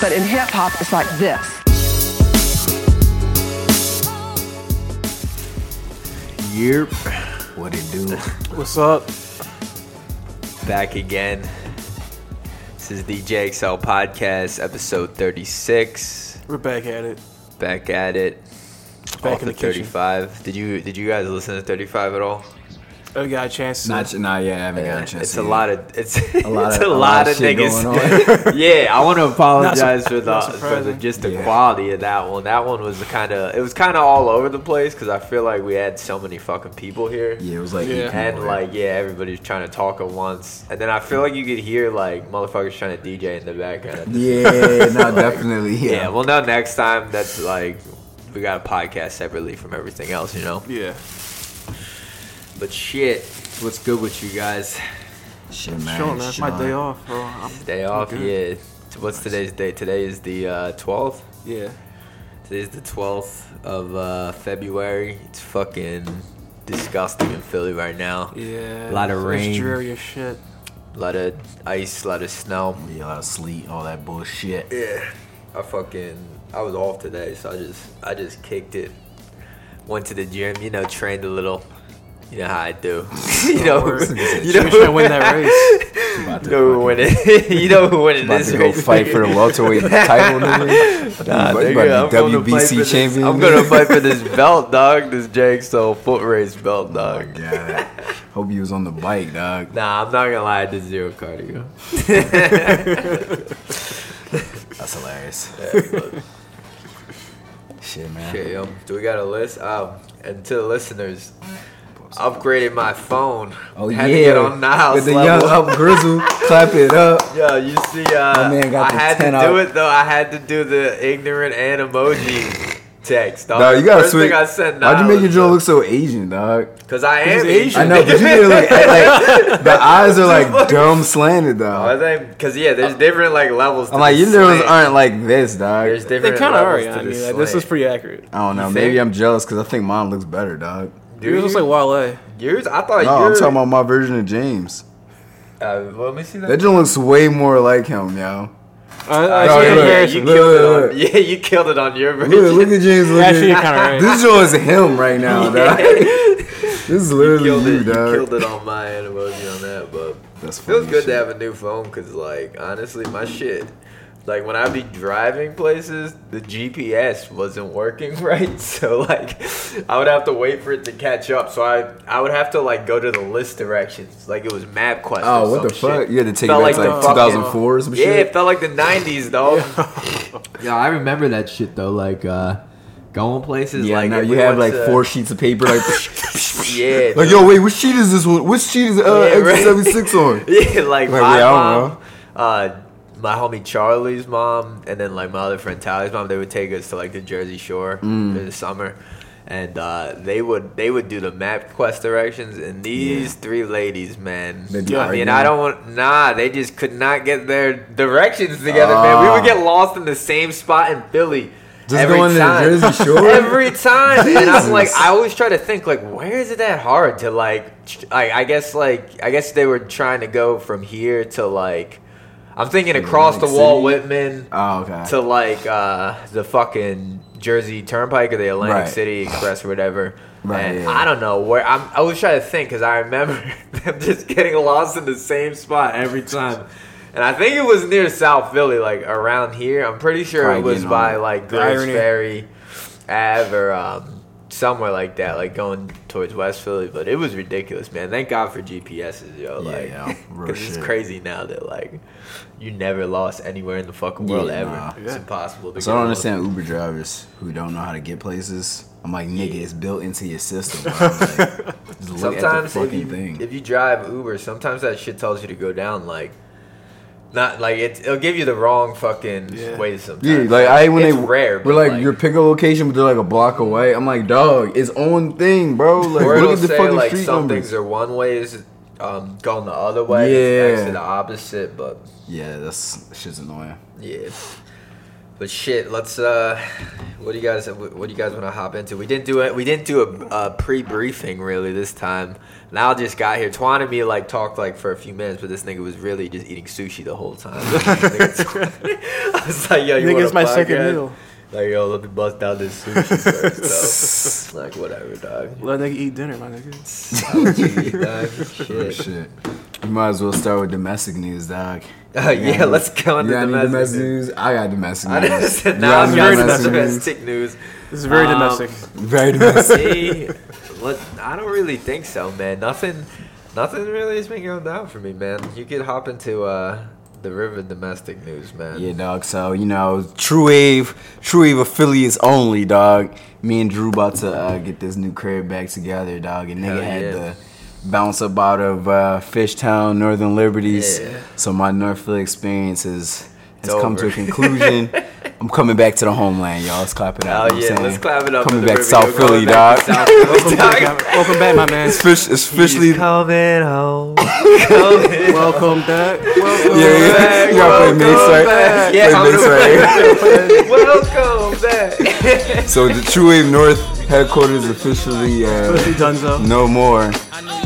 but in hip hop, it's like this. Yep. What it do? What's up? Back again. This is the JXL Podcast, episode 36. We're back at it. Back at it. Back off in of the kitchen. 35. Did you did you guys listen to 35 at all? I got a chance. To, Not, not yet. I haven't got a chance. it's to a yet. lot of it's A lot it's of- a a lot, lot of of shit niggas. going yeah, I want to apologize for the for the just the Yeah. quality of that one. That one was kind of it was kind of all over the place because I feel like we had so many fucking people here. Yeah, it was like Yeah. And people like yeah, everybody's trying to talk at once, and then I feel like you could hear like motherfuckers trying to DJ in the background. Yeah, no, definitely. Yeah. Yeah, well, now next time that's like we got a podcast separately from everything else, you know. yeah. But shit, what's good with you guys? Shit, man. Sure, man. It's my day off, bro. I'm, Day off, good. yeah. What's today's day? Today is the uh, twelfth. yeah. Today's the twelfth of uh, February. It's fucking disgusting in Philly right now. Yeah. A lot of it's rain. dreary as shit. A lot of ice, a lot of snow. Yeah, a lot of sleet, all that bullshit. Yeah, I fucking I was off today, so I just I just kicked it. Went to the gym, you know, trained a little. You know how I do. you know, you know to win that race. You know who fucking- winning. you know who winning About this to go fight for the welterweight title, nigga. Nah, You nigga, about I'm to gonna be fight for WBC this- champion. I'm gonna fight for this belt, dog. This JXL foot race belt, dog. Yeah. Hope you was on the bike, dog. Nah, I'm not gonna lie. I did zero cardio. That's hilarious. Yeah, Shit, man. Okay, yo. do we got a list? Um, and to the listeners, upgraded my phone. Oh Had yeah, to get on Niles with the level. young up grizzle, clap it up. Yo, you see, uh, My man got I the had to 10 do out. it though. I had to do the ignorant and emoji text. Dog. No, you gotta First switch. thing I sent Why'd you make your Niles, Joe look so Asian, dog? Cause I am he's Asian. Asian. I know, but you need to look like the eyes are like dumb slanted, I think, cause yeah, there's different like levels. To I'm like, the you nose slant. aren't like this, dog. There's different. They different. kind of are. Yeah. I mean, like, this is pretty accurate. I don't know. You Maybe think? I'm jealous because I think mine looks better, dog. Dude, Yours looks you- like Wale. yours. I thought No, yours. I'm talking about my version of James. Uh, let me see that. That just looks way more like him, yo. I, I see yeah, a yeah, look, comparison. you look, killed it look. on. Yeah, you killed it on your version. Look, look at James Actually, looking. you're kind of right. This joint is him right now, dog. this is you literally killed you, it. You dog. killed it on my emoji on that, but That's feels funny good shit. to have a new phone because, like, honestly, my shit. Like when I be driving places, the GPS wasn't working right, so like I would have to wait for it to catch up. So I I would have to like go to the list directions, like it was MapQuest. Oh, or what the fuck? shit. You had to take Felt it back to like fucking- 2004 or some Yeah, shit. it felt like the '90s, dog. Yeah, I remember that shit though. Like uh, going places. Yeah, like now you we have like to- four sheets of paper, like, yeah, like yo, wait, which sheet is this one? Which sheet is uh, Yeah, exit right. 76 on? Yeah, like Wait, my wait, I don't mom, know. uh, my homie Charlie's mom, and then like my other friend Tally's mom. They would take us to like the Jersey Shore Mm. in the summer, and uh, they would they would do the map quest directions. And these three ladies, man, They I mean. I don't want nah. They just could not get their directions together, man. We Ah. would get lost in the same spot in Philly. Just every going to the time. Jersey Shore? every time, and I'm like, I always try to think like, where is it that hard to like, I, I guess like, I guess they were trying to go from here to like, I'm thinking across the Walt Whitman Oh, okay. to like uh the fucking Jersey Turnpike or the Atlantic Right. City Express or whatever. Right, And yeah. I don't know where I'm. I was trying to think because I remember them just getting lost in the same spot every time. And I think it was near South Philly, like around here. I'm pretty sure Probably it was getting by on like irony. Ferry Ave or um, somewhere like that, like going towards West Philly. But it was ridiculous, man. Thank God for GPSs, yo. Yeah, like, yeah, because it's crazy now that like you never lost anywhere in the fucking Yeah, world ever. nah. It's impossible. To So I don't lost. understand Uber drivers who don't know how to get places. I'm like, nigga, it's built into your system. Like, Sometimes if you, if you drive Uber, sometimes that shit tells you to go down like. Not like it, it'll give you the wrong fucking Yeah. way sometimes. Yeah, like I when it's they rare, We're like, like your a location, but they're like a block away. I'm like, dog, it's on thing, bro. Like or look it'll at the say fucking like street some numbers. things are one ways, um, going the other way. Yeah. it's actually the opposite. But Yeah, that's shit's annoying. yeah, But shit, let's. uh What do you guys? What do you guys want to hop into? We didn't do it. We didn't do a, a pre-briefing really this time. Now just got here. Twan and me like talked like for a few minutes, but this nigga was really just eating sushi the whole time. I was like, yo, you want Nigga's a my second podcast? meal. Like, yo, let me bust down this sushi first. like, whatever, dog. Let nigga eat dinner, my nigga. I'll let you eat, dog. Oh, Shit. Shit. You might as well start with domestic news, dog. Uh, yeah, let's go You into domestic, domestic news. news? I got domestic I news. just You now got I'm any got domestic news? domestic news. This is very Um, domestic. Very domestic. See, let, I don't really think so, man. Nothing, nothing really has been going down for me, man. You could hop into uh, Tha Riva domestic news, man. Yeah, dog. So you know, True Wave, True Wave affiliates only, dog. Me and Drew about to uh, get this new crib back together, dog. And nigga Hell had yeah. To bounce up out of uh, Fishtown, Northern Liberties. Yeah. So my Northfield experience has, has It's come to a conclusion. I'm coming back to the homeland, y'all. Let's clap it Oh out. you yeah, what I'm let's clap it up. Coming back to. South Philly, dog. South Philly, Welcome back, welcome back, my man. It's, fish, it's officially. He's coming home. Welcome back. Welcome Yeah, yeah. back. You gotta play Mase, right? back. Play Yeah, Mase, right? Welcome back. So the True Wave North headquarters officially uh, Pussy Dunzo. no more.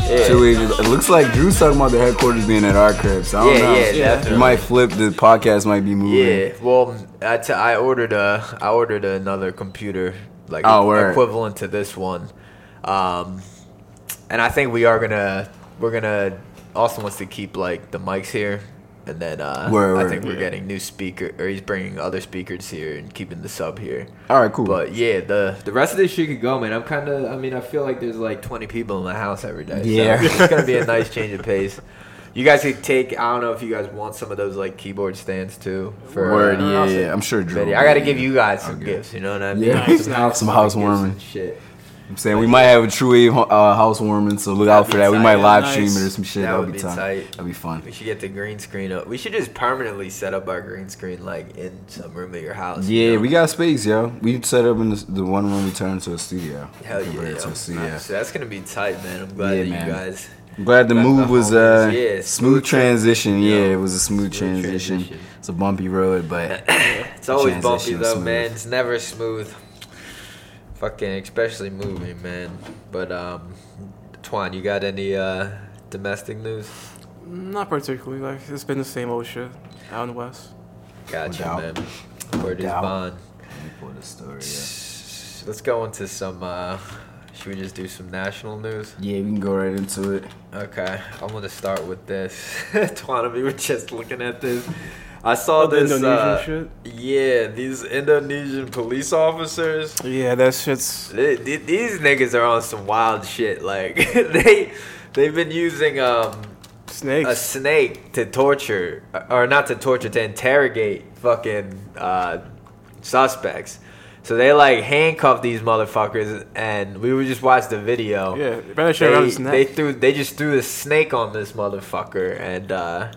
Yeah. True Wave. It looks like Drew's talking about the headquarters being at our crib. So I don't Yeah, know. yeah, Yeah. definitely. We might flip. The podcast might be moving. Yeah, well, I, t- I ordered a I ordered another computer like Oh, word. equivalent to this one, um, and I think we are gonna we're gonna Austin wants to keep like the mics here, and then uh, Word, I word. think we're Yeah. getting new speaker or he's bringing other speakers here and keeping the sub here. All right, cool. But yeah, the the rest of this shit could go, man. I'm kind of I mean I feel like there's like 20 people in the house every day. so Yeah. it's gonna be a nice change of pace. You guys could take. I don't know if you guys want some of those like keyboard stands too. For Word, uh, yeah, yeah. I'm sure Drew. Video. will I got to give you guys some Okay. gifts. You know what I mean? Yeah, Nice, some, some Gifts housewarming. Shit. I'm saying we might have a True Wave uh, housewarming, so look out for that. We might live Nice. stream it or some shit. That would be be tight. tight. That'd be fun. We should get the green screen up. We should just permanently set up our green screen like in some room of your house. you Yeah, know? we got space, yo. We set up in the, the one room we turned to a studio. Hell yeah, to a studio. Nice. That's gonna be tight, man. I'm glad Yeah, that man. you guys. I'm glad the Glad move the was homies- uh yeah, smooth transition. yo, Yeah, it was a smooth, smooth transition. transition. It's a bumpy road, but It's always bumpy though, smooth. man. It's never smooth. Fucking, especially moving, man. But um, Twan, you got any uh domestic news? Not particularly. Like it's been the same old shit out in the west. Gotcha, you, doubt. man. Word is doubt. bond. Let me pull the story. Yeah. Let's go into some. uh Should we just do some national news? yeah, we can go right into it. Okay, I'm gonna start with this. Twan and me were just looking at this. I saw Oh, this. Indonesian uh, shit? Yeah, these Indonesian police officers. Yeah, that shit's. They, they- these niggas are on some wild shit. Like they they've been using um Snakes. a snake to torture or not to torture to interrogate fucking uh, suspects. So they like handcuffed these motherfuckers, and we would just watch the video. yeah, better They, they threw they just threw a snake on this motherfucker and uh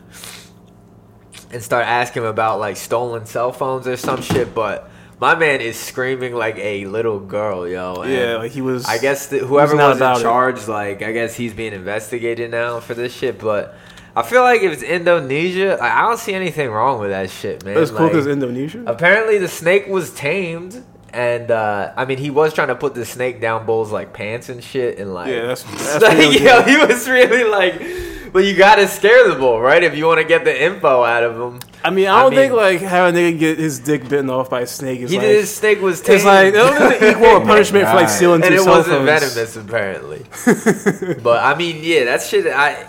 and start asking him about like stolen cell phones or some shit but my man is screaming like a little girl yo and yeah, like he was. I guess the, whoever was, about in it. charge like I guess he's being investigated now for this shit but I feel like if it's Indonesia I I don't see anything wrong with that shit man That's cool because Indonesia. Apparently, the snake was tamed, and uh, I mean, he was trying to put the snake down Bull's like pants and shit, and like, Yeah, that's- that's like, yo, he was really like, but you gotta scare the bull, right? If you want to get the info out of him. I mean, I I don't think mean- like having a nigga get his dick bitten off by a snake is He like. did his snake was tamed, it's like that doesn't equal a punishment for like God. stealing and two it cell wasn't phones. venomous apparently. but I mean, yeah, that shit. I,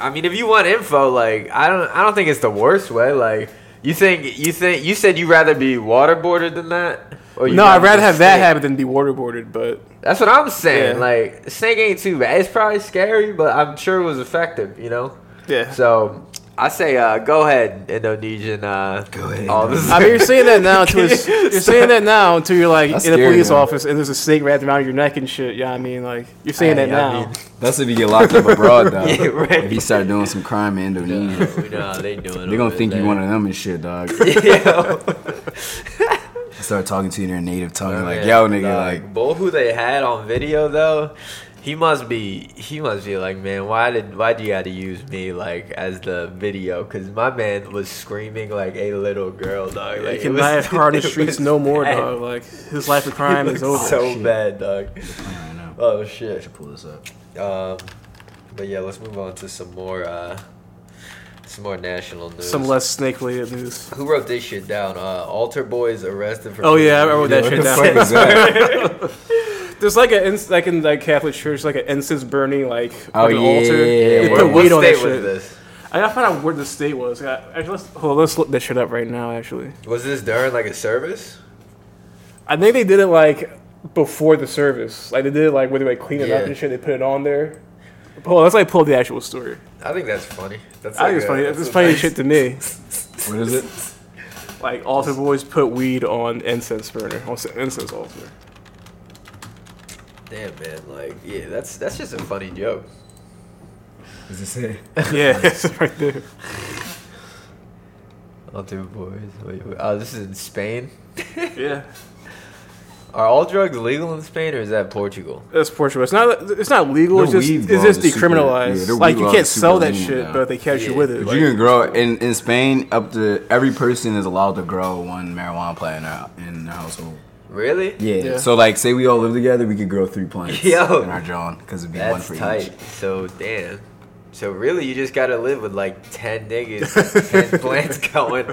I mean, if you want info, like, I don't, I don't think it's the worst way. Like, you think, you think, you said you would rather be waterboarded than that. Or No, I'd rather be have that happen than be waterboarded. But That's what I'm saying. Yeah. Like snake ain't too bad. It's probably scary, but I'm sure it was effective. You know. yeah, So I say, uh, go ahead, Indonesian. Uh, Go ahead, All this. I mean, you're saying that now to a, you're saying that now until you're like That's in a scary, police though. office and there's a snake wrapped around your neck and shit. Yeah, I mean, like you're saying Hey, that I now. mean- That's if you get locked up abroad, though. Yeah, right. If you start doing some crime in Indonesia, we know how they doing. they're gonna think you one of them and shit, dog. Yeah. Start talking to you in their native tongue, like, yo, nigga, like, Bull who they had on video though, He must be. He must be like, man. Why did? Why do you got to use me like as the video? Because my man was screaming like a little girl, dog. Like, Like he can was- buy it hard in the it streets no more, bad. dog. Like his life of crime is over. So shit. bad, dog. I know. Oh I shit. should pull this up. Um, but yeah, let's move on to some more. uh Some more national news. Some less snake related news. Who wrote this shit down? Uh, Altar Boys arrested for. Oh yeah, I wrote that shit down. fuck? There's like a like in like Catholic church, like an incense burning like Oh, fucking yeah, altar. yeah, yeah, They yeah. What, what weed on that state was this? I gotta find out where the state was. I, actually, let's hold on, let's look this shit up right now. Actually, Was this during like a service? I think they did it like before the service. Like they did it like where they like clean it up and shit. They put it on there. Hold on, let's like pull the actual story. I think that's funny. That's I think it's a- funny. that's It's a funny nice- shit to me. What is it? Like altar boys put weed on incense burner on incense altar. Damn man, like yeah, that's that's just a funny joke. Does it? Yeah, it's right there. Altar Boys. Wait, wait. Oh, this is in Spain. Yeah, Are all drugs legal in Spain or is that Portugal? that's Portugal. It's not. It's not legal. Their It's just. It's just are super- decriminalized. yeah, like you can't sell that shit, now. but they catch you with it. But Like, you can grow in in Spain. Up to every person is allowed to grow one marijuana plant out in their household. Really? Yeah. Yeah. So like, say we all live together, we could grow three plants Yo. in our John because it'd be one That's for tight. each. So damn. So really, you just gotta live with like ten niggas, ten plants going.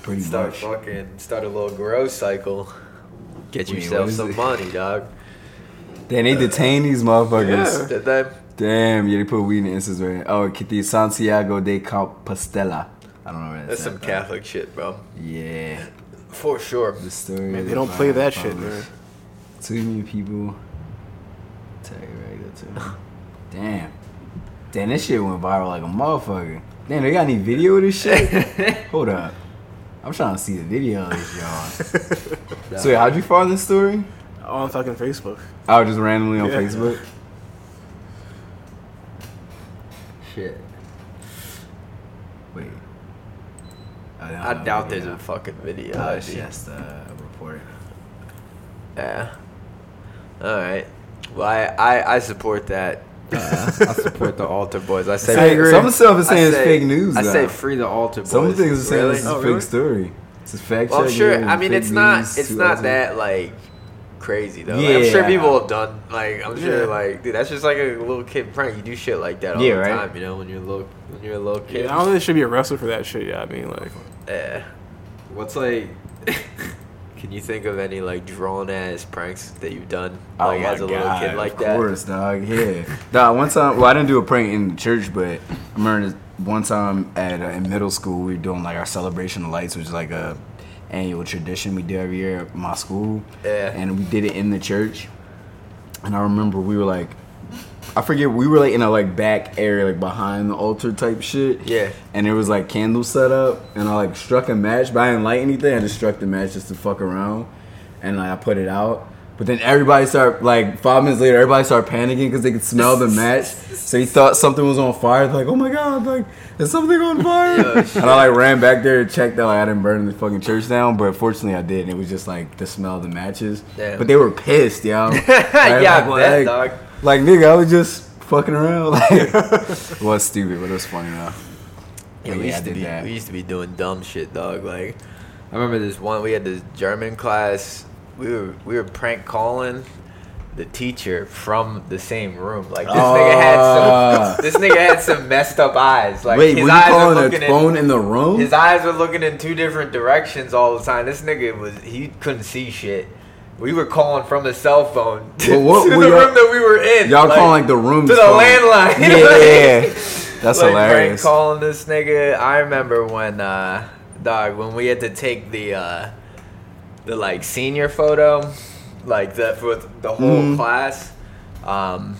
Pretty Start much. fucking, start a little grow cycle. Get Wait, yourself some it? money, dog. Then they detain these motherfuckers. Yeah. Did they? Damn, yeah, they put weed in the instance right. Oh, Kitty Santiago de Compostela. I don't know where That's that's some at, Catholic shit, bro. Yeah, For sure. the story. man, they don't play that violent shit, man. Too many people. Tell you right, go to. Damn. Damn, this shit went viral like a motherfucker. Damn, they got any video of this shit? Hold up. I'm trying to see the video of this, y'all. so, wait, how'd you find this story? On fucking Facebook. Oh, just randomly on Yeah. Facebook? Shit. Wait. No, I no, doubt there's no. a fucking video. Oh, That'd it's be- a report. Yeah. All right. Well, I, I, I support that. Uh, I support the altar boys. I say I agree. Some stuff is I saying it's fake news, I though. say free the altar boys. Some things are saying Really? this is Oh, a really? fake story. It's a fact Well, I'm check, sure. I mean, it's not. It's not other- that like crazy though. Like, I'm sure people have done like. I'm sure Yeah. like dude, that's just like a little kid prank. You do shit like that all Yeah, the right. time. You know, when you're a little when you're a little kid. Yeah, I don't think they should be arrested for that shit. Yeah, I mean, like, Yeah. What's like? Can you think of any like drawn ass pranks that you've done Oh like my as a little kid like of that? course, dog. Yeah, dog. One time, well, I didn't do a prank in the church, but I remember one time at uh, in middle school, we were doing like our celebration of lights, which is like a annual tradition we do every year at my school. Yeah. and we did it in the church. And I remember we were like, I forget, we were like in a like back area, like behind the altar type shit. Yeah. And there was like candles set up, and I like struck a match, but I didn't light anything. I just struck the match just to fuck around, and like I put it out. But then everybody started like five minutes later, everybody started panicking because they could smell the match. So he thought something was on fire. Like, oh my god, like is something on fire? Oh, and I like ran back there to check that like I didn't burn the fucking church down. But fortunately, I did. And it was just like the smell of the matches. Damn. But they were pissed, yo. Yeah, like, like, dog. Like nigga, I was just fucking around. Like, it was stupid, but it was funny though. Yeah, But we used to be that. we used to be doing dumb shit, dog. Like I remember this one we had this German class. We were we were prank calling the teacher from the same room. Like this nigga had Ah. some this nigga had some messed up eyes. Like Wait, his were you eyes were calling looking a phone in, in the room? his eyes were looking in two different directions all the time. This nigga was he couldn't see shit. We were calling from a cell phone to, Well, what to the room that we were in. Y'all calling like the room to the landline. Yeah, that's like hilarious. calling this nigga. I remember when uh dog when we had to take the uh the like senior photo, like the for the whole Mhm. class. Um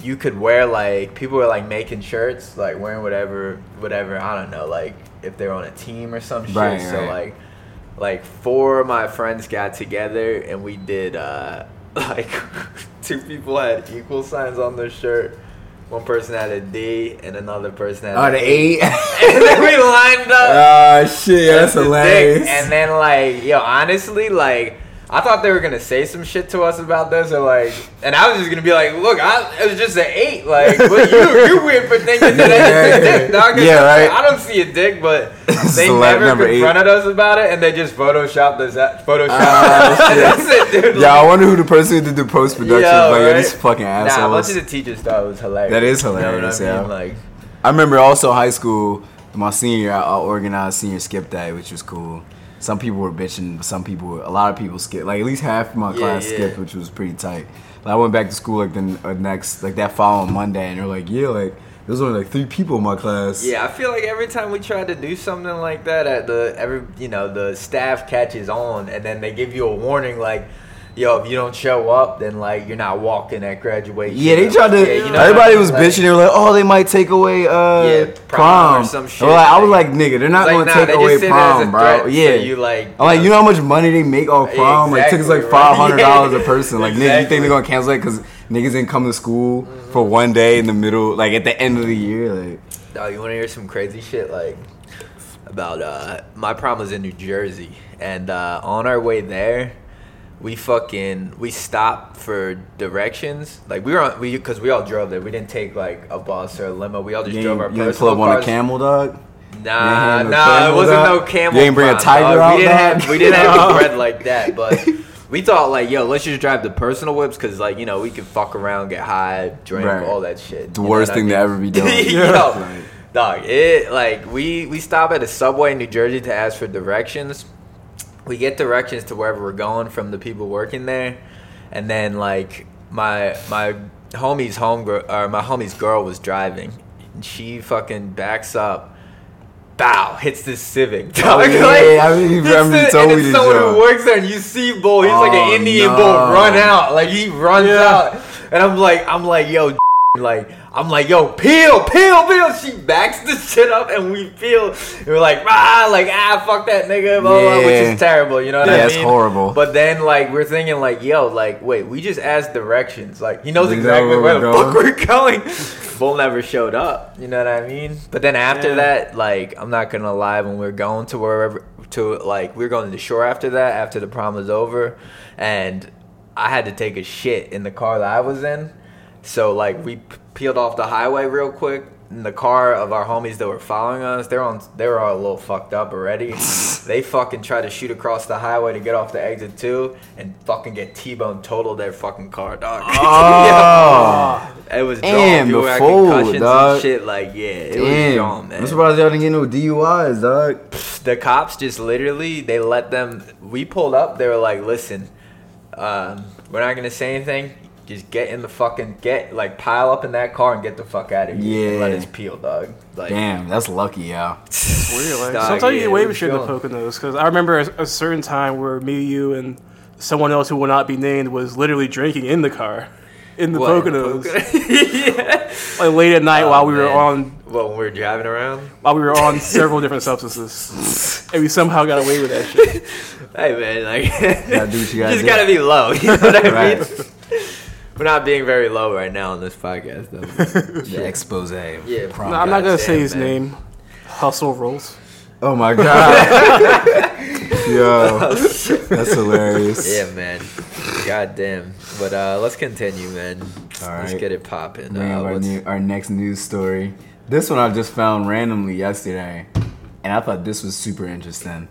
you could wear like people were like making shirts, like wearing whatever whatever, I don't know, like if they're on a team or some shit. Right, so right. like like four of my friends got together and we did uh like two people had equal signs on their shirt. One person had a D and another person had Oh, an the eight. and then we lined up. Ah, shit, that's the dick, hilarious. And then like, yo, honestly, like I thought they were gonna say some shit to us about this, or like, and I was just gonna be like, "Look, I, it was just an eight. Like, but you, you weird for thinking that it's a dick, dog. Yeah, right. I don't see a dick, but they never eight. confronted us about it, and they just photoshopped us. Photoshopped. Ah, us. That's it, dude. Yeah, I wonder who the person who did the post production. Yo, Like, yeah, right? these fucking Nah, a bunch of the teachers thought it was hilarious. That is You know hilarious, I mean? yeah. Like, I remember also high school, my senior I I organized senior skip day, which was cool. Some people were bitching, some people, were, a lot of people skipped. Like at least half of my Yeah, class yeah. skipped, which was pretty tight. Like, I went back to school like the uh, next, like that following Monday, and they're like, yeah, like there's only like three people in my class. Yeah, I feel like every time we try to do something like that, at the every you know the staff catches on, and then they give you a warning like, "Yo, if you don't show up, then like you're not walking at graduation." Yeah, they tried to. Yeah, you know everybody what I mean? was Like, bitching. They were like, "Oh, they might take away uh, Yeah, prom prom or some shit. were like, I was Like- like, "Nigga, they're not like, going to nah, take away just said it as a prom, bro." so yeah, you like, I'm like, you know how much money they make off prom? like tickets like five hundred five right? dollars a person. Like, nigga, you think they're gonna cancel it because niggas didn't come to school Mm-hmm. for one day in the middle, like at the end of the year? Like, Oh, you want to hear some crazy shit? Like about uh, my prom was in New Jersey, and uh, on our way there, we fucking we stopped for directions. Like we were on we because we all drove there. We didn't take like a bus or a limo. We all just you drove our you personal pull up on a camel dog. Nah, no nah, it wasn't dog? no camel. You ain't bring a tiger dog. out, We didn't dog? have we didn't have the bread like that, but. We thought like, yo, let's just drive the personal whips because like you know we could fuck around, get high, drink, Right. all that shit. The You worst what I thing to ever be doing. Yo, Like, Dog, it like we we stop at a subway in New Jersey to ask for directions. We get directions to wherever we're going from the people working there, and then like my my homie's home girl or my homie's girl was driving, and she fucking backs up. Bow hits this Civic. Dog. Oh, yeah, I mean, you hits the- told and it's someone who works there, and you see bull. He's like Oh, an Indian no. bull run out, like he runs Yeah. out, and I'm like, I'm like, yo, like I'm like, yo, peel, peel, peel. She backs the shit up, and we peel. And we're like, ah, like ah, fuck that nigga, blah, blah, which is terrible. You know what Yeah, I it's mean? horrible. But then like we're thinking like, yo, like wait, we just asked directions. Like he knows We know exactly where where, the fuck we're going. Bull never showed up. You know what I mean? But then after Yeah. that, like I'm not gonna lie, when we are going to wherever to like we are going to the shore after that, after the prom was over, and I had to take a shit in the car that I was in. So like we p- peeled off the highway real quick. In the car of our homies that were following us, they're on. They were all a little fucked up already. they fucking tried to shoot across the highway to get off the exit too, and fucking get T-bone totaled their fucking car, dog. Oh, it was Damn, the fool, dog. and shit. Like yeah, it was damn! drawn, man I'm surprised y'all didn't get no DUIs, dog. the cops just literally they let them we pulled up they were like listen um, we're not gonna say anything just get in the fucking get like pile up in that car and get the fuck out of here and let Yeah. us peel dog like Damn, that's lucky, yeah. Weird. Like, Dog, sometimes yeah, you get it away with was shit in the going. Poconos because I remember a, a certain time where me, you, and someone else who will not be named was literally drinking in the car in the What, Poconos, yeah. like late at night Oh, while we were on well when we were driving around while we were on several different substances, and we somehow got away with that shit. hey man like Gotta do what you gotta just do. gotta be low you know what I Right. Mean we're not being very low right now on this podcast though The expose. Yeah, Prom No, I'm not gonna Goddamn, say his man. name. Hustle rolls. Oh my god. Yo, that's hilarious. yeah man god damn but uh let's continue man All let's right. get it popping Bring uh, up our, what's- new, our next news story. This one I just found randomly yesterday, and I thought this was super interesting.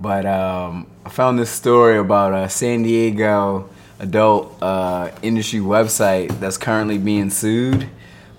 But um, I found this story about a San Diego adult uh, industry website that's currently being sued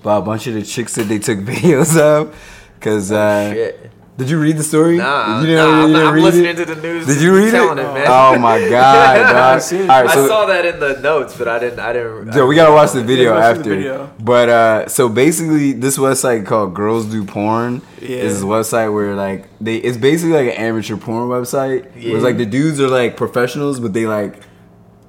by a bunch of the chicks that they took videos of. Cause uh, Oh, shit. did you read the story? Nah, you nah, I'm, you I'm read listening it? to the news. Did you read it? telling it, man. Oh my god, dog. haven't seen it. All right, I saw that in the notes, but I didn't. I didn't. Yo, we gotta watch the video watch the after. video. But uh, so basically, this website called Girls Do Porn Yeah. is this website where like they it's basically like an amateur porn website. Where it's like the dudes are like professionals, but they like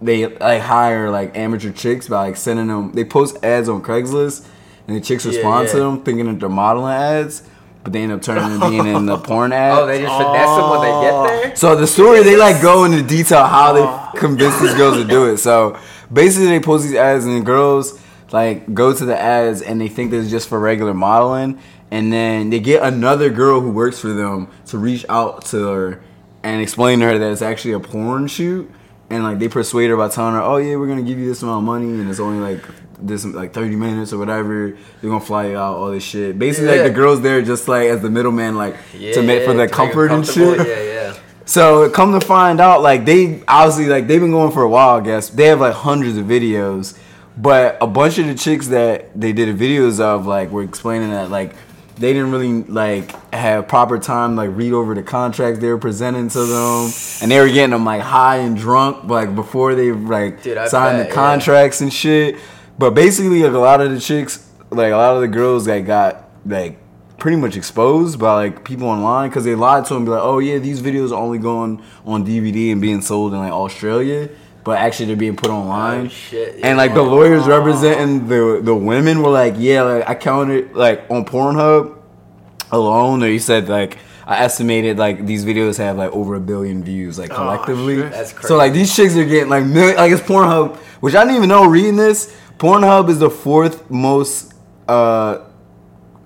they like hire like amateur chicks by like sending them. They post ads on Craigslist, and the chicks Yeah, respond to them thinking that they're modeling ads, but they end up turning into being in the porn ad. Oh, they just finesse them when they get oh. there. So the story they like go into detail how they oh. convince these girls to do it. So basically they post these ads and the girls like go to the ads and they think that it's just for regular modeling and then they get another girl who works for them to reach out to her and explain to her that it's actually a porn shoot and like they persuade her by telling her, "Oh yeah, we're gonna give you this amount of money, and it's only like this like thirty minutes or whatever. They're gonna fly you out, all this shit. Basically, Yeah. like the girls there just like as the middleman, like to make for yeah, their comfort and shit. Yeah, yeah. So come to find out, like they obviously like they've been going for a while. I guess they have like hundreds of videos, but a bunch of the chicks that they did videos of like were explaining that like they didn't really like have proper time like read over the contracts they were presenting to them, and they were getting them like high and drunk like before they like Dude, signed bet, the yeah. contracts and shit. But basically, like a lot of the chicks, like a lot of the girls that got like pretty much exposed by like people online because they lied to them, be like, oh yeah, these videos are only going on DVD and being sold in like Australia, but actually they're being put online. Oh, shit, And like the lawyers representing the the women were like, yeah, like I counted like on Pornhub alone, they said like. I estimated like these videos have like over a billion views like collectively. That's So like these chicks are getting like million, like it's Pornhub, which I didn't even know reading this. Pornhub is the fourth most uh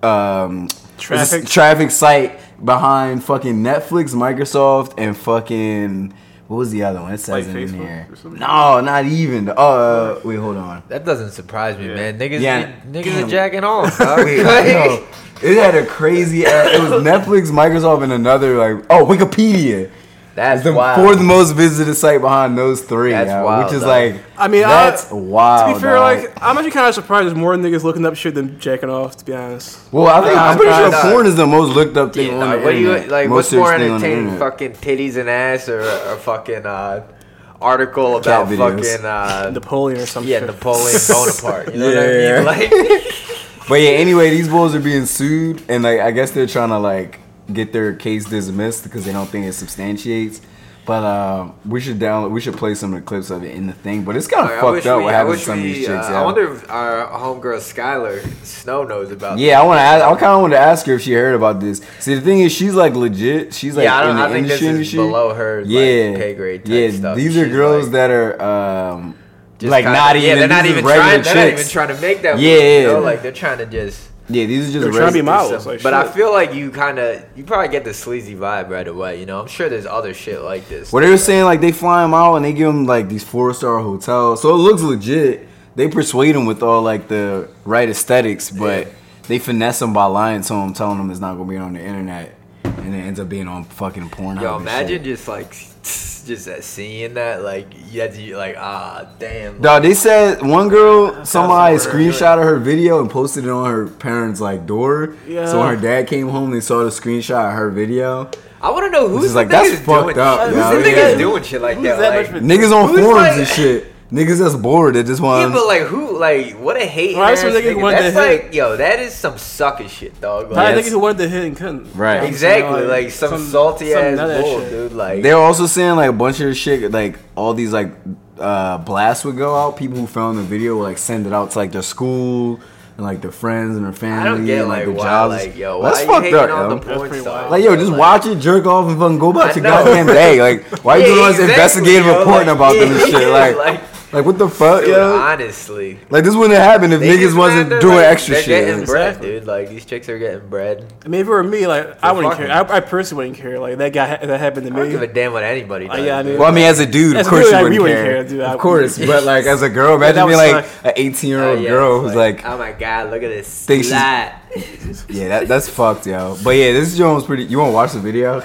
um Traffic? traffic site behind fucking Netflix, Microsoft, and fucking what was the other one? It says Like it in Facebook here. No, not even. Uh, wait, hold on. That doesn't surprise me, Yeah. man. Niggas, Yeah, niggas damn. are jacking off. Wait, I know. It had a crazy. ass- It was Netflix, Microsoft, and another like oh Wikipedia. That's It's the wild. fourth most visited site behind those three, That's yo, wild, which is dog. like I mean, I- that's wild. To be fair, dog. like I'm actually kind of surprised there's more niggas looking up shit than jacking off. To be honest, well, I think Nah, I'm pretty sure nah. porn is the most looked up thing Yeah, on dog, the what do you like? Most What's more searched thing on the entertaining, fucking titties and ass, or a fucking uh, article about fucking uh, Napoleon or something? yeah shit. Napoleon Bonaparte? You know Yeah. what I mean? Like, But yeah, anyway, these bulls are being sued, and like I guess they're trying to like get their case dismissed because they don't think it substantiates. But um, we should download. We should play some of the clips of it in the thing. But it's kind of fucked up we- what happens to some of these chicks. uh. I wonder if our homegirl Skylar Snow knows about. This. Yeah, I want to. I kind of want to ask her if she heard about this. See, the thing is, she's like legit. She's like Yeah, I don't- in the I think this is below her, like, yeah, pay grade type yeah, stuff. these are She's girls like- that are um, Just like not even. Yeah, they're not even trying. They're not even trying to make that. Yeah, move, you know? like they're trying to just. Yeah, these are just. They're trying to be reg- models. Like, but I feel like you kind of you probably get the sleazy vibe right away. You know, I'm sure there's other shit like this. What they were saying like they fly them out and they give them like these four star hotels, so it looks legit. They persuade them with all like the right aesthetics, but Yeah. they finesse them by lying to them, telling them it's not gonna be on the internet, and it ends up being on fucking porn. Yo, imagine just like just seeing that, like you had to like ah damn. Dog, they said one girl, somebody so screenshotted her video and posted it on her parents' like door. Yeah. So when her dad came home, they saw the screenshot of her video. I want to know who's like, that's niggas fucked doing, up, Who's the yeah. niggas doing shit like Who's that? that like, Niggas on forums like- and shit. Niggas that's bored. They just want. yeah, want. but like who? Like what a hate. Why ass some niggas nigga. wanted That's to hit? like yo, that is some sucker shit, dog. Probably Like, Yes. niggas who wanted to hit and couldn't. Right. You know, exactly, like some, salty some ass bull, shit. dude. Like They were also saying like a bunch of shit, like all these like uh, blasts would go out. People who found the video would like send it out to like their school and like their friends and their family. I don't get and, like their why, jobs. like yo, why That's you fucked up, on yo. the porn pretty stars? wild. Like yo, just watch it, jerk off, and fucking go about I your goddamn day. Like why you Yeah, doing all this exactly, investigative yo, reporting like, about them and yeah, shit? Like, like, like what the fuck, dude, yo? honestly. Like this wouldn't happen if They niggas wasn't kinda, doing like, extra they're shit. Getting bread, Exactly. dude. Like these chicks are getting bread. I mean, if it were me, like I wouldn't care. I, I personally wouldn't care. Like that guy that happened to me. I don't give a me. damn what anybody Uh, does. yeah, I mean- Well, I mean, as a dude, As of course dude, you like, wouldn't wouldn't care. care, dude. I- Of course, but like as a girl, imagine that being would like suck. an 18 year Uh, old yeah, girl who's like, oh my god, look at this Think she's- slut. yeah, that, that's fucked, yo. But yeah, this joint was pretty. You want to watch the video?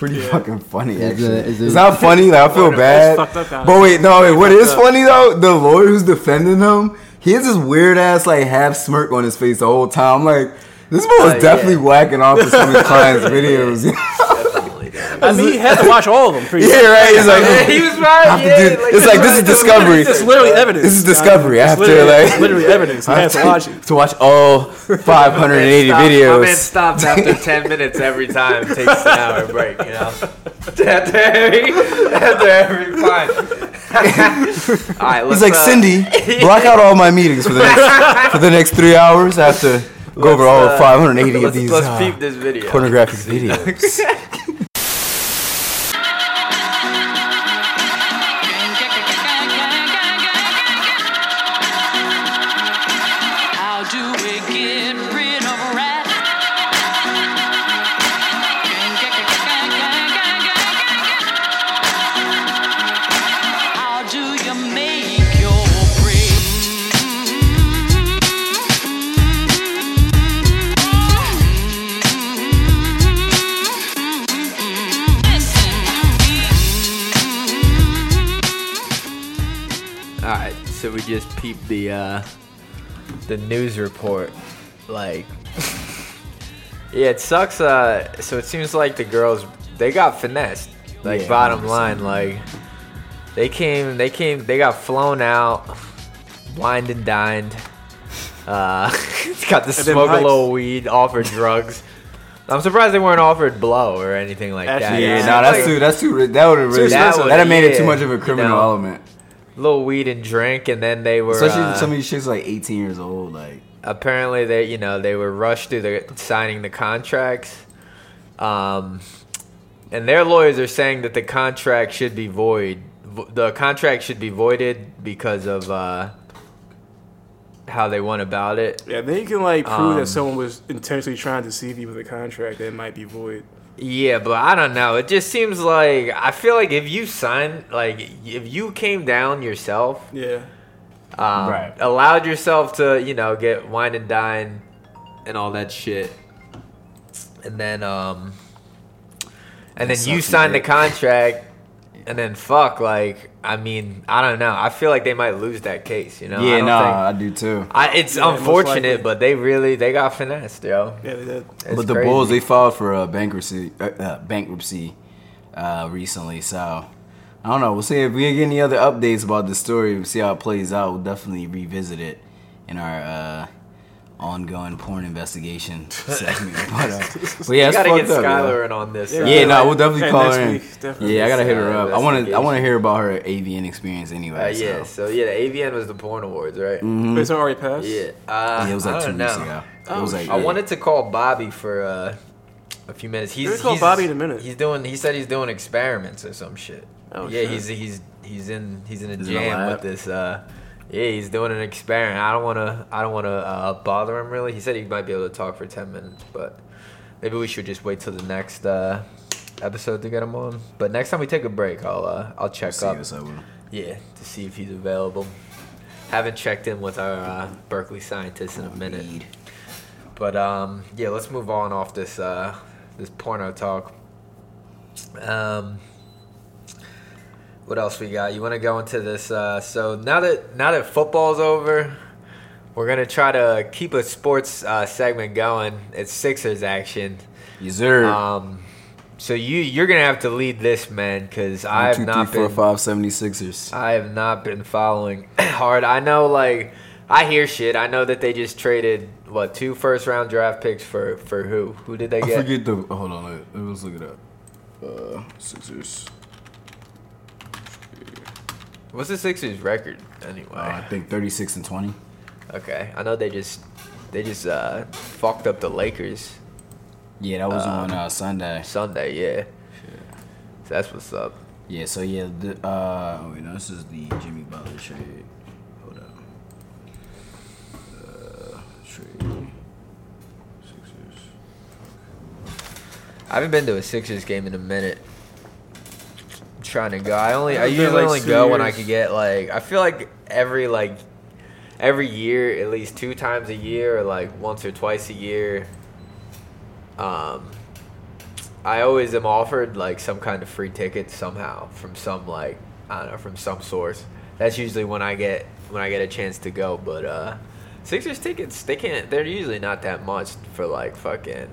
It's pretty fucking funny, Is actually. it- is it- it's not funny. Like I feel bad. fucked up, kinda. but wait, no, wait. What fucked is up. funny though? The lawyer who's defending him, he has this weird ass like half smirk on his face the whole time. I'm like, this boy was Uh, definitely yeah. whacking off to some of his clients' videos. Definitely. I mean, he had to watch all of them. Pretty yeah, right. He's like, Yeah, he was right. have to Yeah, do- like, it's like this is discovery. This is literally evidence. This is discovery. I have to, like- literally evidence. He has to watch it. to watch all 580 videos. My man videos. stops after 10 minutes every time. It Takes an hour break, you know? After every, after every fine. all right, let's He's like, uh, Cindy, block out all my meetings for the next, for the next three hours. I have to go over all uh, 580 of Let's, these let's uh, peep this video. pornographic videos. Just peeped the uh, the news report. Like, yeah, it sucks. Uh, so it seems like the girls they got finessed. Like, Yeah, bottom 100%. line, like they came, they came, they got flown out, wined and dined. Uh, got to smoke a little weed, offered drugs. I'm surprised they weren't offered blow or anything like that. Actually, Yeah, Yeah, no, like- that's too. That's too. That would have really. That would- have made it too much of a you criminal know. element. Little weed and drink, and then they were Especially uh, some of these chicks like 18 years old. Like, apparently they you know they were rushed through the signing the contracts um and their lawyers are saying that the contract should be void the contract should be voided because of uh how they went about it Yeah, then you can like prove Um, that someone was intentionally trying to deceive you with a contract that might be void. Yeah but i don't know it just seems like i feel like if you signed like if you came down yourself Yeah. um, Right. allowed yourself to you know get wine and dine and all that shit and then um and then you sucks sign the contract and then fuck like i mean i don't know i feel like they might lose that case you know I yeah, don't no, think- I do too. I, it's Yeah, unfortunate but they really they got finessed yo Yeah, they did. It's but the crazy. Bulls they filed for a bankruptcy, uh, uh, bankruptcy, uh, recently. So I don't know. We'll see if we get any other updates about the story. We'll see how it plays out. We'll definitely revisit it in our uh, ongoing porn investigation segment. But, uh, but yeah, you gotta get fucked up. Skylar in on this Yeah, uh, Yeah, no, we'll definitely yeah, call her in. week, definitely. Yeah, I gotta hit her Uh, up. I want to. I want to hear about her AVN experience anyway. uh, so. yeah so yeah the avn was the porn awards right Mm-hmm. It's already passed. yeah uh, Yeah, it was like two don't weeks ago. Oh, it was like I yeah. wanted to call Bobby for uh, a few minutes. He's Maybe call Bobby in a minute. He's doing. He said he's doing experiments or some shit. Oh, yeah, shit. he's he's he's in he's in a He's in jam lab? with this. Uh, yeah, he's doing an experiment. I don't want to. I don't want to uh, bother him really. He said he might be able to talk for ten minutes, but maybe we should just wait till the next uh, episode to get him on. But next time we take a break, I'll uh, I'll check See up. what's up with him. Yeah, to see if he's available. Haven't checked in with our uh, Berkeley scientists in a minute. Indeed. But um, yeah, let's move on off this uh, this porno talk. Um, what else we got? You want to go into this? Uh, so now that now that football's over, we're gonna try to keep a sports uh, segment going. It's Sixers action. Yes, sir. Um, so you you're gonna have to lead this man because I have two, three, not four, been five, 76ers. I have not been following hard. I know, like, I hear shit. I know that they just traded what two first round draft picks for for who? Who did they I get? forget the. hold on, let- let's look it up. Uh, Sixers. What's the Sixers record anyway? Uh, I think 36 and 20. okay, I know they just they just uh, fucked up the Lakers Yeah, that was on uh, Sunday. Sunday. Yeah, so that's what's up. Yeah, so yeah, the, uh, oh wait, no, this is the Jimmy Butler trade. Hold on. Uh, trade. Sixers. I haven't been to a Sixers game in a minute. Trying to go. I only I usually like only go when I years. could get like I feel like every like every year at least two times a year or like once or twice a year. Um, I always am offered like some kind of free ticket somehow from some like I don't know from some source. That's usually when I get when I get a chance to go. But uh, Sixers tickets they can't. They're usually not that much for like fucking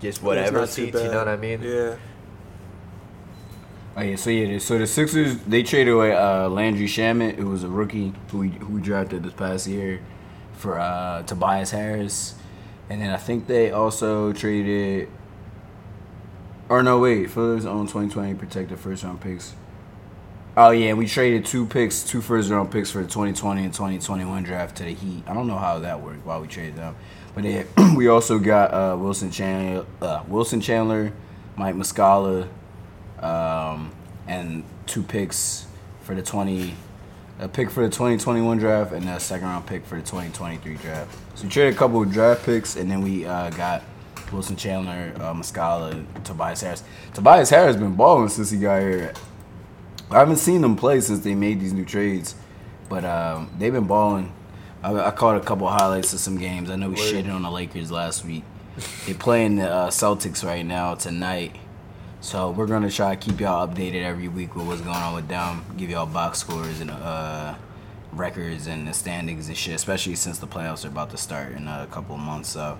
just whatever seats. You know what I mean? Yeah. Oh yeah, so yeah, so the Sixers they traded away uh, Landry Shamet, who was a rookie who we who we drafted this past year, for uh, Tobias Harris, and then I think they also traded. Or no, wait, his own 2020 protected first round picks. Oh yeah, we traded two picks, two first round picks for the 2020 and 2021 draft to the Heat. I don't know how that worked. Why we traded them, but then we also got uh, Wilson Chandler, uh, Wilson Chandler, Mike Muscala, um, and two picks for the 20 a pick for the 2021 draft and a second round pick for the 2023 draft. So we traded a couple of draft picks and then we uh, got Wilson Chandler, uh, Muscala, Tobias Harris. Tobias Harris been balling since he got here. I haven't seen them play since they made these new trades, but um, they've been balling. I, I caught a couple highlights of some games. I know we shitted on the Lakers last week. They're playing the uh, Celtics right now tonight. So we're gonna try to keep y'all updated every week with what's going on with them. Give y'all box scores and uh, records and the standings and shit, especially since the playoffs are about to start in a couple of months. So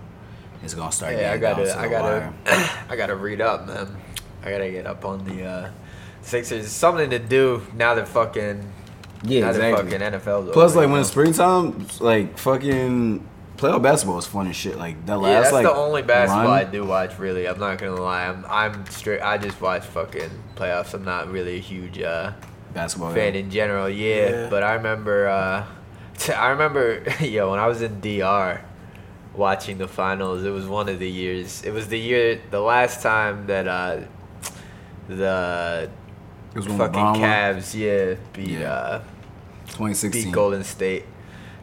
it's gonna start. Yeah, I gotta, to I gotta. I gotta read up, man. I gotta get up on the uh, Sixers. Something to do now that fucking, Yeah, now exactly. that fucking NFL's Plus, over, like when it's springtime, like fucking playoff basketball is fun as shit. Like that last Yeah, that's like the only basketball I do watch. Really, I'm not gonna lie. I'm, I'm straight. I just watch fucking playoffs. I'm not really a huge uh, basketball. fan in general. Yeah, Yeah. but I remember, uh, t- I remember, yo, when I was in DR watching the finals. It was one of the years. It was the year, the last time that uh, the It was when fucking LeBron. Cavs, yeah, beat Yeah. uh, 2016. beat Golden State.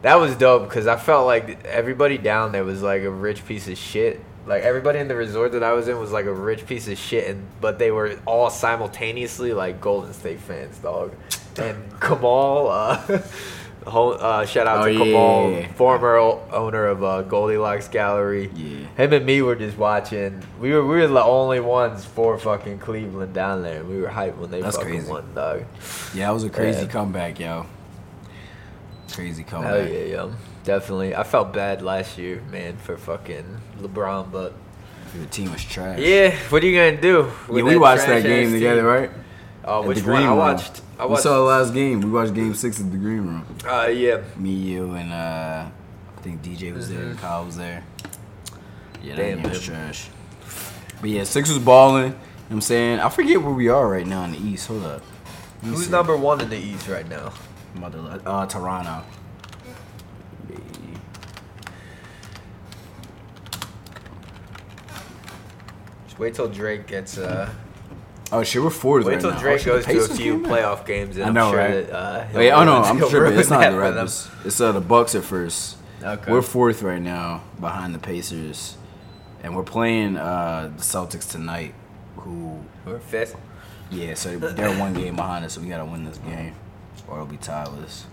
That was dope because I felt like everybody down there was like a rich piece of shit. Like everybody in the resort that I was in was like a rich piece of shit, and but they were all simultaneously like Golden State fans, dog. And Kamal, uh, whole, uh, shout out Oh, to yeah, Kamal, yeah, yeah. former o- owner of uh, Goldilocks Gallery. Yeah. Him and me were just watching. We were we were the only ones for fucking Cleveland down there. We were hyped when they That's fucking crazy. won, dog. Yeah, it was a crazy comeback, yo. Crazy comeback. Hell yeah, yo. Definitely. I felt bad last year, man, for fucking LeBron, but the team was trash. yeah, what are you gonna do? Yeah, we watched that game team? together, right? Oh, At which the one? I watched. I we saw the last game. We watched game six at the green room. uh, yeah. Me, you, and uh, I think DJ was there, and Kyle was there. Yeah, that Mm-hmm. Damn, game was trash. But yeah, six was balling. You know what I'm saying? I forget where we are right now in the East. Hold up. Who's see. number one in the East right now? Mother, uh, Toronto. Just wait till Drake gets. uh Oh shit, we're fourth Wait right till now. Drake Oh, goes to a few back. playoff games, and I I'm sure right? that. Uh, he'll Oh, no, I'm tripping. It's not the. Raptors. It's uh, the Bucks at first. Okay. We're fourth right now behind the Pacers, and we're playing uh, the Celtics tonight. Who? We're fifth. Yeah, so they're one game behind us, so we gotta win this game, or it'll be tieless.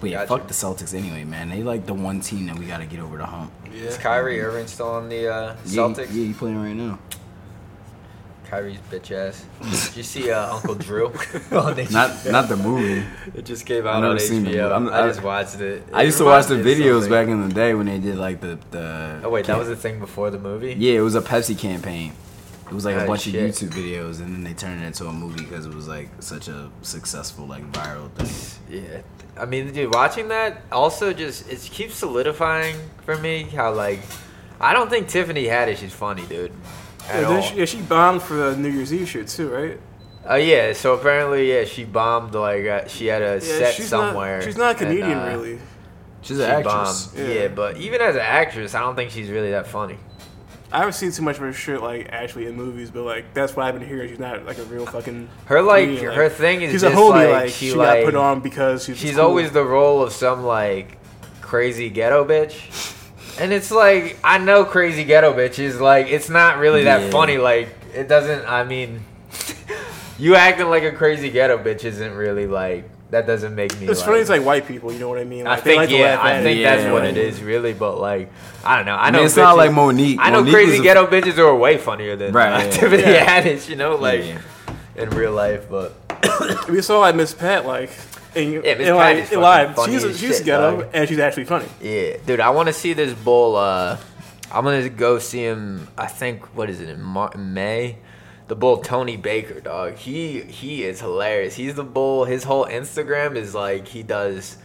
But yeah, Gotcha. fuck the Celtics anyway, man. They like the one team that we gotta get over the hump. Yeah. Is Kyrie Irving still on the uh, Yeah, Celtics? Yeah, he playing right now. Kyrie's bitch ass. Did you see uh, Uncle Drew? Not not the movie. It just came out on HBO. I I- just watched it. I It used to watch the reminds me of videos back in the day when they did like the the. Oh wait, that was the thing before the movie. Yeah, it was a Pepsi campaign. It was like a Oh, bunch shit. of YouTube videos, and then they turned it into a movie because it was like such a successful like viral thing. Yeah. I mean, dude, watching that also just it keeps solidifying for me how like I don't think Tiffany Haddish is funny, dude. At Yeah, all. she, yeah, she bombed for the New Year's Eve shit too, right? Oh yeah, so apparently yeah, she bombed like uh, she had a Yeah, set she's somewhere. Not, she's not a and, comedian, uh, really. She's She an actress. Yeah. Yeah. but even as an actress, I don't think she's really that funny. I haven't seen too much of her shit like actually in movies, but like that's why I've been hearing she's not like a real fucking. Her like comedian, her thing is she's just a homie. like, Like, she, she, like got put on because she's. she's cool. always the role of some like crazy ghetto bitch. And it's like I know crazy ghetto bitches. like it's not really that Yeah. funny. Like it doesn't. I mean, you acting like a crazy ghetto bitch isn't really like that. Doesn't make me. It's like, funny. It's like white people. You know what I mean? I Like, they think like yeah, I think it. that's Yeah, what it is really. But like I don't know. I I know mean, it's not like Monique. I know Monique crazy was a- ghetto bitches are way funnier than Right, right, yeah. Tiffany Yeah. Haddish. You know, like Yeah. in real life, but. We saw like Miss Pat like. And, Yeah, Miss and, Pat like, is in fucking live, funny she's as she's shit, ghetto dog. and she's actually funny. Yeah, dude, I want to see this bull. Uh, I'm gonna go see him. I think what is it in Mar- May? The bull Tony Baker, dog. He he is hilarious. He's the bull. His whole Instagram is like he does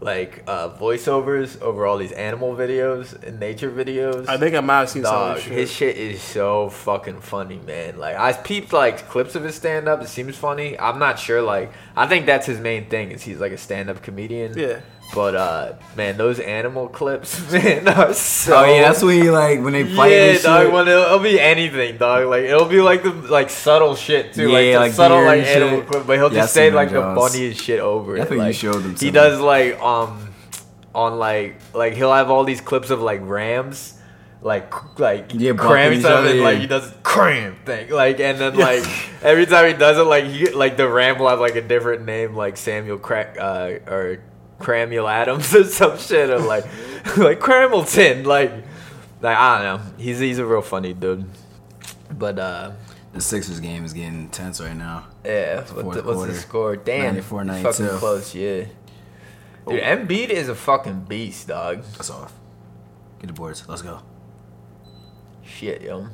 like uh, voiceovers over all these animal videos and nature videos. I think I might have seen some Dog, of this shit. his shit is so fucking funny, man. Like I peeped like clips of his stand up. It seems funny. I'm not sure. Like I think that's his main thing is he's like a stand up comedian. Yeah. But uh, man, those animal clips, man, are so. Oh yeah, that's when you like when they fight yeah, dog. When it'll, it'll be anything, dog. Like it'll be like the like subtle shit too, like Yeah, the like subtle like animal shit. clip. But he'll Yeah, just say like them the Jones. funniest shit over I it. think you showed them He me. does like um on like like he'll have all these clips of like rams. Like like Yeah, cram each stuff other, and like he does cram thing like and then like every time he does it like he like the ram will have like a different name like Samuel Crack uh, or Cramuel Adams or some shit or like like Cramilton like like I don't know he's he's a real funny dude but uh The Sixers game is getting intense right now. yeah what the, what's the score damn 94, fucking close yeah Dude, Embiid is a fucking beast, dog. That's off. Get the boards. Let's go. Shit, yo.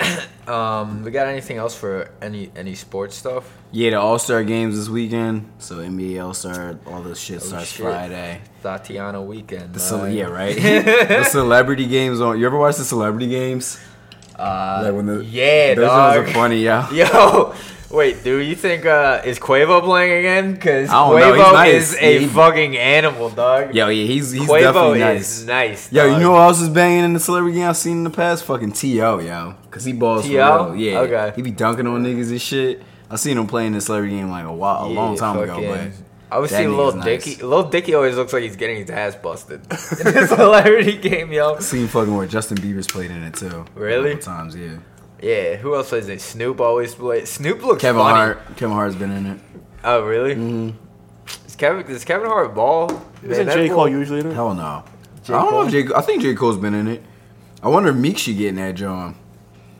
um, we got anything else for any any sports stuff? Yeah, the All Star games this weekend. So NBA All Star, all this shit Oh, starts shit. Friday. Tatiana weekend. The dog. yeah, right. the celebrity games on. You ever watch the celebrity games? Uh, Like when the yeah, those dog. ones are funny, yeah. Yo, wait, dude, you think uh is Quavo playing again? Because I don't know, he's Quavo nice. is a Yeah, fucking animal, dog. Yo, yeah, he's he's Quavo definitely is nice. nice. Yo, you know who else is banging in the celebrity game I've seen in the past? Fucking T.O., yo. Because he balls for real. Yeah. Okay. He be dunking on niggas and shit. I seen him playing in the celebrity game like a while, a long time ago, fucking- but I was seeing Lil nigga's Dicky. nice. Lil Dicky always looks like he's getting his ass busted in the celebrity game, yo. seen fucking where Justin Bieber's played in it too. Really? Times, yeah. Yeah, who else plays it? Snoop always plays. Snoop looks Kevin funny. Hart. Kevin Hart's been in it. Oh, really? Mm-hmm. Is Kevin? Does Kevin Hart ball? Isn't that J. Cole usually in it? Hell no. J. I don't know Cole? if J. I think J. Cole's been in it. I wonder if Meek should get in that John.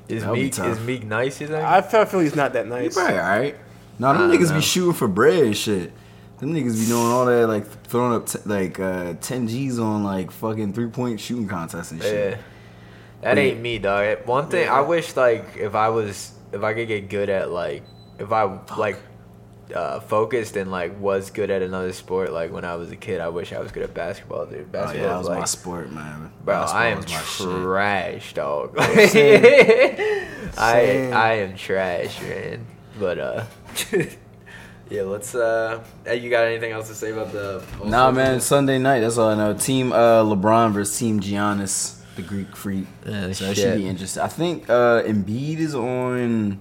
Is That would be Meek is Meek nice? You think? I feel, I feel he's not that He's nice. probably alright. No, them niggas know. be shooting for bread and shit. Them niggas be doing all that, like throwing up t- like uh, 10 G's on like fucking three point shooting contests and shit. Yeah. That ain't me, dog. One thing I wish, like, if I was, if I could get good at, like, if I like uh, focused and like was good at another sport, like when I was a kid, I wish I was good at basketball, dude. Oh, Basketball, yeah, that is was my sport, man. bro, I am was shit. trash, dog. Same. I. I am trash, man. But uh, yeah, let's. uh hey, You got anything else to say about the? Nah, man, Sunday night. That's all I know. Team uh, LeBron versus Team Giannis, the Greek freak. Yeah, so that should be interesting. I think uh, Embiid is on.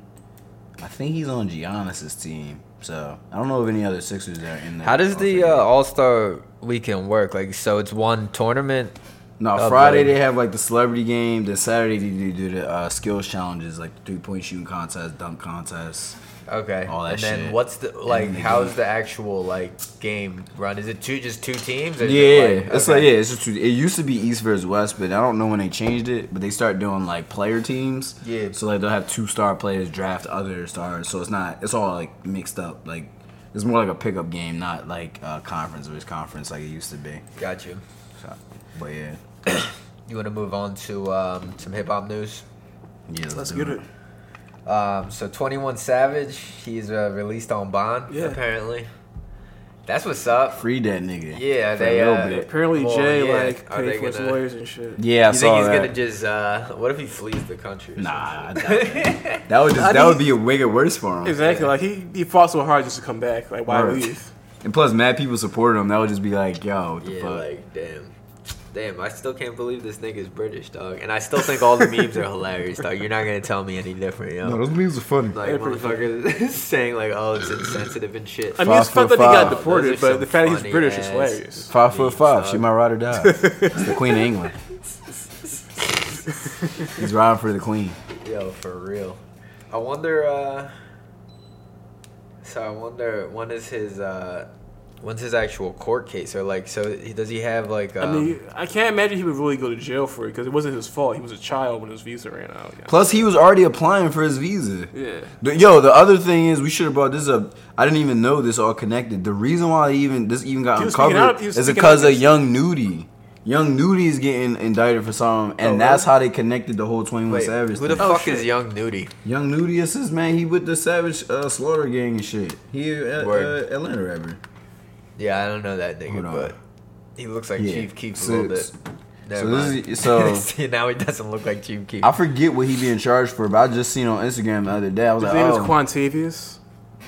I think he's on Giannis's team. So I don't know if any other Sixers are in there. How does the uh, All Star weekend work? Like, so it's one tournament. No, of, Friday they have like the celebrity game. Then Saturday they do, do the uh, skills challenges, like the three point shooting contest, dunk contest. Okay. All that and then shit. what's the like? then they How's go- the actual like game run? Is it two just two teams? Or Yeah, it, it's like yeah, it's just two. it used to be East versus West, but I don't know when they changed it. But they start doing like player teams. Yeah. So like they'll have two star players draft other stars, so it's not it's all like mixed up. Like it's more like a pickup game, not like uh, conference versus conference like it used to be. Got you. So, but yeah, You want to move on to um, some hip hop news? yeah, Let's do get it. Um, so Twenty One Savage, he's uh, released on bond. Yeah. Apparently, that's what's up. Free that nigga. Yeah, for they, a uh, bit. Apparently, Well, Jay yeah, like paid for his gonna- lawyers and shit. Yeah, I you saw think he's that. gonna just? Uh, what if he flees the country? or Nah, something? that. that would just that would be a make it worse for him. Exactly. Like he, he fought so hard just to come back. Like why Right. leave? And plus, mad people supported him. That would just be like, yo, what the Yeah, fuck? like damn. Damn, I still can't believe this nigga's British, dog. And I still think all the memes are hilarious, dog. You're not gonna tell me any different, yo. no, those memes are funny. like They're pretty motherfuckers saying like, oh, it's insensitive and shit. I mean, it's Five fun that foot he got five. deported, Those are but the some fact that he's British is ass- hilarious. Five foot memes, five. dog. She might ride or die. it's the Queen of England. He's riding for the Queen. Yo, for real. I wonder. uh So I wonder when is his uh when's his actual court case or like so he, does he have like um, I mean, I can't imagine he would really go to jail for it because it wasn't his fault. He was a child when his visa ran out. Yeah. Plus, he was already applying for his visa. Yeah. The- Yo, the other thing is, we should have brought this up. I didn't even know this all connected. The reason why even this even got He was speaking uncovered out- is because of Young Nudy. Young Nudy is getting indicted for something, and Oh, that's how they connected the whole Twenty One wait, Savage. who the thing. Oh, fuck shit. is Young Nudy? Young Nudy is his man. He with the Savage uh, Slaughter gang and shit. He uh, uh, Atlanta rapper. Yeah, I don't know that nigga, but he looks like Yeah. Chief Keef a little bit. so Never this mind. is- so- See, now he doesn't look like Chief Keef. I forget what he being charged for, but I just seen on Instagram the other day. I was His like, name oh, is Quantavious.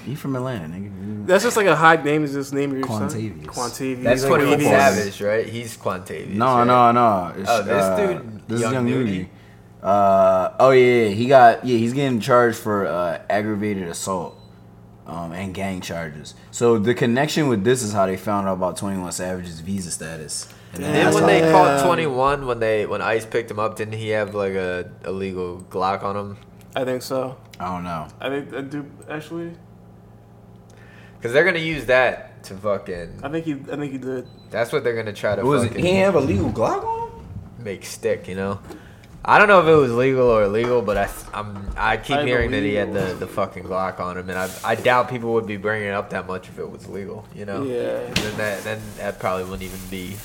he from Atlanta, nigga. That's just like a high name. Is this name of your son? Quantavious. Quantavious. That's like Twenty One. Savage, right? He's Quantavious. No, right? no, no. It's, Oh, this uh, dude, This Young is Young Nudy? Nudy. Uh, oh yeah, yeah, he got yeah. He's getting charged for uh, aggravated assault, um, and gang charges. So the connection with this is how they found out about Twenty One Savage's visa status. And And then then when they Yeah. caught 21, when they when Ice picked him up, didn't he have like a illegal Glock on him? I think so. I don't know. I think I do actually. Because they're gonna use that to fucking. I think he. I think he did. That's what they're gonna try to What was it? fucking He ain't have a legal Glock on him. make stick, you know. I don't know if it was legal or illegal, but I I'm I keep I hearing that he had the, the fucking Glock on him, and I I doubt people would be bringing it up that much if it was legal. You know? Yeah. Then that then that probably wouldn't even be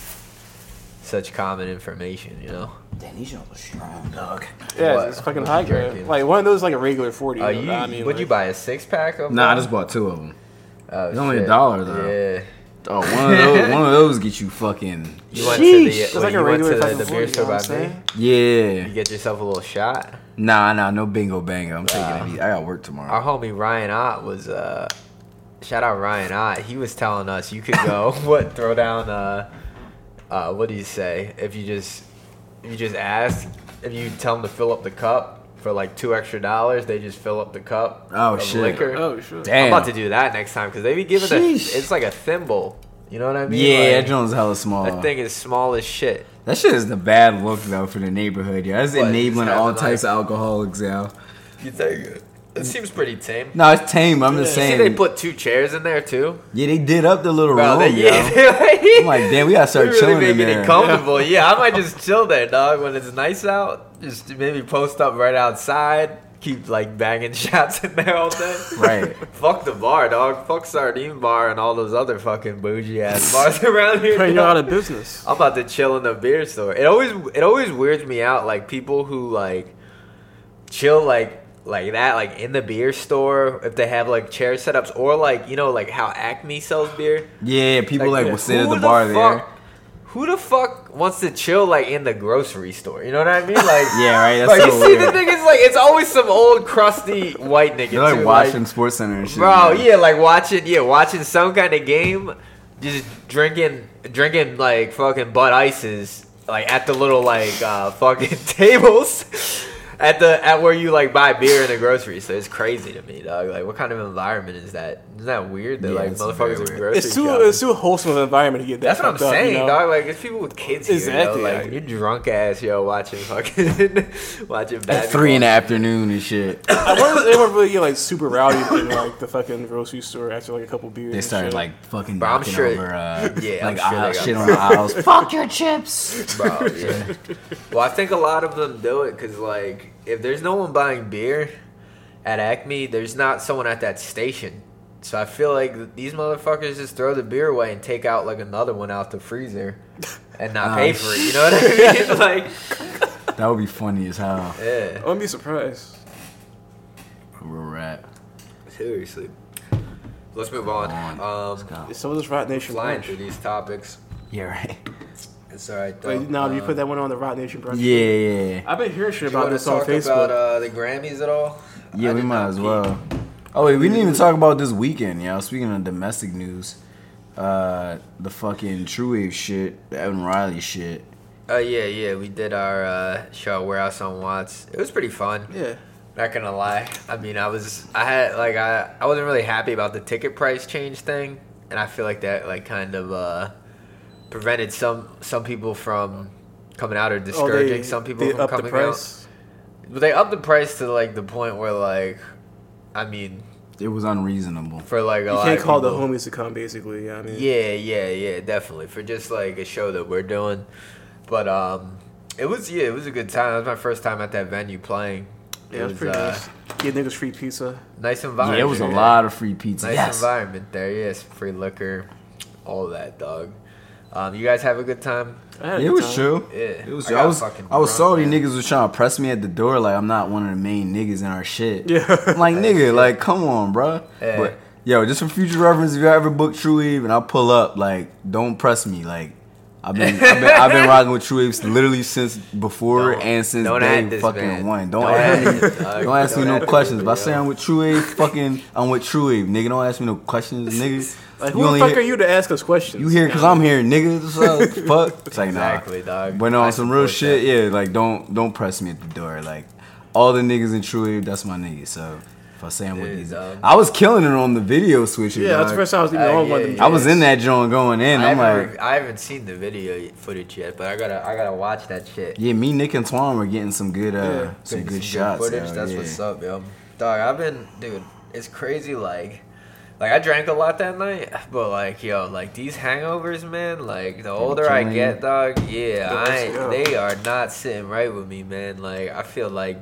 such common information. You know? Damn, these y'all are strong, dog. Yeah, What? it's fucking high grade. Like one of those, like a regular forty. Uh, you I mean, would you buy a six pack of? Nah, I just bought two of them. Oh, It's only a dollar, though. Yeah. Oh, one of those, one of those get you fucking. You went to the, It's like a you went regular to the, fucking the 40, beer you store know what by I'm me. saying? Yeah. You get yourself a little shot. Nah, nah, no bingo bango. I'm taking it easy. I got work tomorrow. Our homie Ryan Ott was uh shout out Ryan Ott. He was telling us you could go what throw down uh uh what do you say if you just if you just ask if you tell them to fill up the cup for like two extra dollars they just fill up the cup Oh, of shit. liquor. Oh shit. Damn. I'm about to do that next time because they be giving a, it's like a thimble. You know what I mean? yeah, Like, that joint's hella small. that thing is small as shit. That shit is the bad look though for the neighborhood. Yeah, that's What, enabling just all types like- of alcoholics. Yeah. You think it? It seems pretty tame. No, it's tame. I'm just You see they put two chairs in there too. yeah, they did up the little Bro, room. they, yo. yeah, I'm like, damn, we gotta start They really chilling in making there. it comfortable. Yeah, I might just chill there, dog. When it's nice out, just maybe post up right outside. Keep like banging shots in there all day. Right. Fuck the bar, dog. Fuck sardine bar and all those other fucking bougie ass bars around here. Putting you out of business. I'm about to chill in the beer store. It always it always weirds me out, like people who like chill like like that, like in the beer store if they have like chair setups or like you know like how Acme sells beer. Yeah, people like, will sit at Who the bar there. Who the fuck wants to chill like in the grocery store? You know what I mean? Like Yeah, right. That's like so you see weird. the niggas like it's always some old crusty white nigga. They're like too, watching Sports Center and shit. Bro, man. yeah, like watching, yeah, watching some kind of game, just drinking, drinking like fucking Bud Ices, like at the little like uh, fucking tables, at the at where you like buy beer in the grocery. So it's crazy to me, dog. Like, what kind of environment is that? Isn't that weird? That Yeah, like it's motherfuckers in grocery It's too shopping? it's too wholesome of an environment to get that. That's what I'm up, saying, you know? dog. Like, it's people with kids here. Exactly, Yo. Like, yeah. you're drunk ass, yo, watching fucking watching At three in the afternoon and shit. I wonder if anyone really get like super rowdy in like the fucking grocery store after like a couple beers. They started like fucking Bro, I'm knocking sure- over, uh, Yeah, I'm like sure aisle, shit on the aisles. Fuck your chips. Bro, yeah. well, I think a lot of them do it because, like, if there's no one buying beer at Acme, there's not someone at that station. So I feel like these motherfuckers just throw the beer away and take out like another one out the freezer and not Oh, pay for it. You know what I mean? like, That would be funny as hell. yeah, I wouldn't be surprised. Real rat. seriously. Let's move on. Let's Um, go. It's some of this Roc Nation flying brunch. through these topics. Yeah, right. It's all right. Though. Wait, now do you Um, put that one on the Roc Nation brunch? Yeah, yeah, I've been hearing shit do you about this to on talk Facebook. about uh, the Grammys at all? yeah. I we might as peep. well. Oh wait, we didn't even talk about this weekend, yo. Speaking of domestic news, uh, the fucking True Wave shit, the Evan Riley shit. Oh yeah, yeah. We did our uh, show Warehouse on Watts. It was pretty fun. yeah. Not gonna lie. I mean, I was, I had like, I, I wasn't really happy about the ticket price change thing, and I feel like that like kind of uh, prevented some some people from coming out or Oh, discouraging they, some people they from upped the coming out. price. But they upped the price to like the point where like, I mean, It was unreasonable. for like a You lot can't of call the homies to come, basically. I mean, Yeah, yeah, yeah, definitely. For just like a show that we're doing. But um it was yeah, it was a good time. It was my first time at that venue playing. yeah, it was was, pretty uh, nice. Get niggas free pizza. nice environment. Yeah, it was a lot of free pizza. Nice yes. environment there, yes. Free liquor, all that dog. Um, you guys have a good time? I It good was time. chill. Yeah, It was. I I, was. fucking I was drunk, salty. man. Niggas was trying to press me at the door like I'm not one of the main niggas in our shit. Yeah. I'm like nigga, like come on, bruh. Yeah. But yo, just for future reference, if you ever book True Wave and I pull up, like don't press me. Like I've been, I've been, I've been rocking with True Waves literally since before Don't- and since day fucking man. one. Don't, Don't ask me. this. Don't ask me no questions. If I say I'm with True Wave, fucking I'm with True Wave, nigga. Don't ask me no questions, nigga. Like, You who the only fuck hear- are you to ask us questions? You here because I'm here, nigga. What's up? Fuck. It's like Exactly, nah. dog. But no, on some real shit, that. yeah. Like don't don't press me at the door. Like all the niggas in True Wave, that's my niggas. So if I with Yeah, these. I was killing it on the video switcher. Yeah, that's the first time I was even Uh, on one yeah, of them. yeah. I was in that joint going in. I I'm haven't, like, I haven't seen the video footage yet, but I gotta I gotta watch that shit. yeah, me, Nick, and Twan were getting some good, uh, Yeah. some good Some shots. footage. yo, That's yeah. what's up, yo. Dog, I've been, dude. It's crazy. Like, like I drank a lot that night, but like yo, like these hangovers, man. Like the older I get, you. dog, yeah, I yeah. they are not sitting right with me, man. Like I feel like.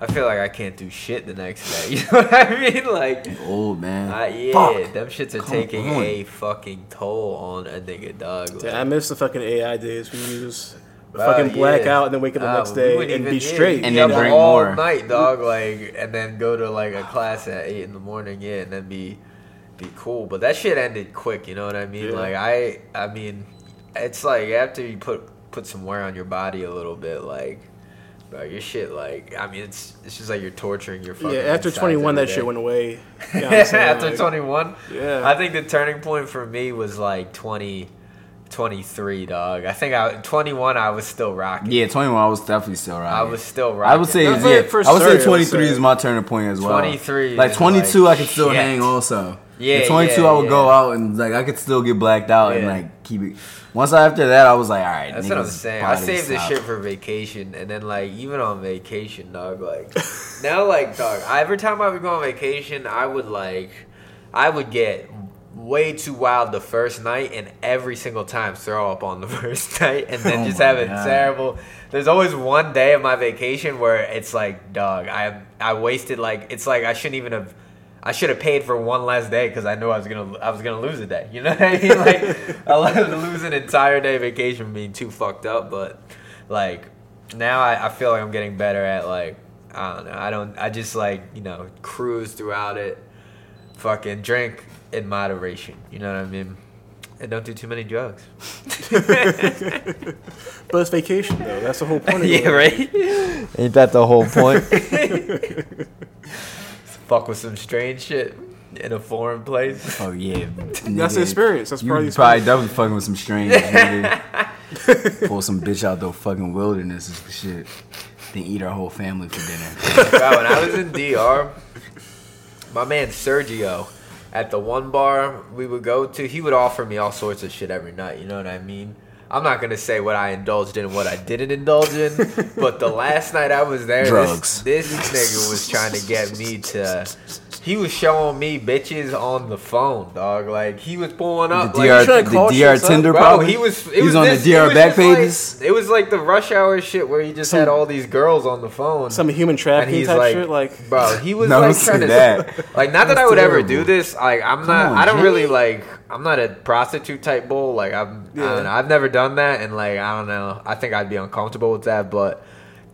I feel like I can't do shit the next day. You know what I mean? Like, Old man. uh, yeah, Fuck. them shits are Come taking on. a fucking toll on a nigga, dog. Like, Yeah, I miss the fucking AI days when you just Oh, fucking black yeah. out and then wake up the Uh, next day and even- be yeah, straight. And be then up drink all more. night, dog. Like, and then go to like a class at eight in the morning, yeah, and then be be cool. But that shit ended quick. You know what I mean? Yeah. Like, I I mean, it's like after you put put some wear on your body a little bit, like. Bro, your shit like I mean it's it's just like you're torturing your fucking yeah, after 21, that every shit went away. You know what I'm saying? after Like, 21 Yeah. i think the turning point for me was like 20 23 dog i think i 21 i was still rocking Yeah, 21. I was definitely still rocking. i was still rocking I would say, yeah. for- for I would say 23 is my turning point as well. 23 like 22, like I could still shit. hang also. Yeah, At 22, yeah, I would go out and like I could still get blacked out and like keep it. Once after that, I was like, all right. That's what I'm saying. I saved this shit for vacation, and then like even on vacation, dog. Like now, like dog. Every time I would go on vacation, I would like, I would get way too wild the first night, and every single time throw up on the first night, and then Oh just have a God. terrible. There's always one day of my vacation where it's like, dog. I I wasted like it's like I shouldn't even have. I should have paid for one last day because I knew I was gonna I was gonna lose a day. You know what I mean? Like I love to lose an entire day vacation being too fucked up. But like now I, I feel like I'm getting better at like I don't know. I don't. I just like you know cruise throughout it. Fucking drink in moderation. You know what I mean? And don't do too many drugs. But it's vacation, though. That's the whole point of yeah, right. Ain't that the whole point? Fuck with some strange shit in a foreign place. Oh yeah, That's nigga. the experience. That's You part of the probably experience. definitely fucking with some strange nigga. Pull some bitch out the fucking wilderness and shit. Then eat our whole family for dinner. Bro, when I was in DR, my man Sergio, at the one bar we would go to, he would offer me all sorts of shit every night. You know what I mean? I'm not gonna say what I indulged in and what I didn't indulge in, but the last night I was there, Drugs. This, this nigga was trying to get me to. He was showing me bitches on the phone, dog. Like he was pulling The up. DR, like, trying to call the DR shits up, Tinder Bro, he was. It He was was on this- the DR back just like- pages. it was like the rush hour shit where he just Some- had all these girls on the phone. Some human and trafficking he's type like, shit. Like, bro, he was No, like don't trying to that. like not that I would ever do this. Like I'm not. on, I don't Jay. really like. I'm not a prostitute type bull. Like I'm. I don't know. I've never done that, and like I don't know. I think I'd be uncomfortable with that, but.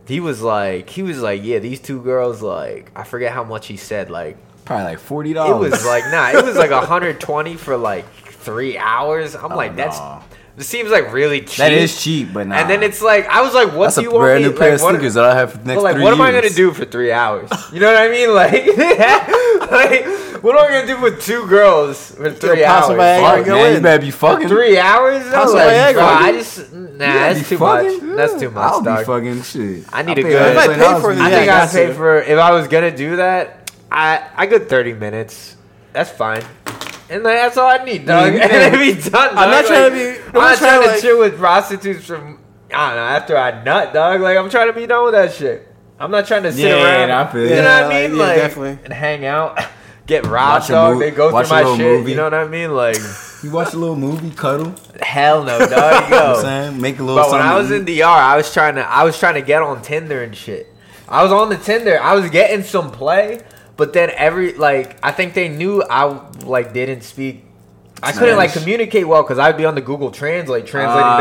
He was like, he was like, yeah, these two girls, like, I forget how much he said, like, Probably like forty dollars. it dollars. was like, nah, it was like 120 for like three hours. I'm oh, like, that's, Oh, no. this seems like really cheap. that is cheap, but nah. And then it's like, I was like, what that's do a you want brand me new pair like, of what- sneakers that I have for the next but like, three what am I gonna do for three hours? You know what I mean? Like, like what am I gonna do with two girls for three pop hours? some Viagra Fuck, and go man, you better be fucking. Three hours? How's though? Like, Viagra? bro, I just nah, that's too fucking? much. That's too much, I'll dog. be fucking shit. I need I'll a pay good- I pay $20 for it, for I think I I'd pay for if I was gonna do that. I I good thirty minutes. That's fine. And like, that's all I need, dog. Yeah, mm-hmm. and it'd be done. I'm not dog. trying Like, to be- I'm not trying to like- chill with prostitutes from. I don't know. After I nut, dog. Like I'm trying to be done with that shit. I'm not trying to sit Yeah, around. I feel you know Yeah, what I mean? like, yeah, Like definitely. and hang out, get robbed, dog. they go through my shit. movie. You know what I mean? Like You watch a little movie, cuddle. hell no, dog. You know what I'm saying? Make a little. But when I was in. DR, I was trying to I was trying to get on Tinder and shit. I was on the Tinder. I was getting some play, but then every like I think they knew I like didn't speak. I couldn't like communicate well because I'd be on the Google Translate translating Ah,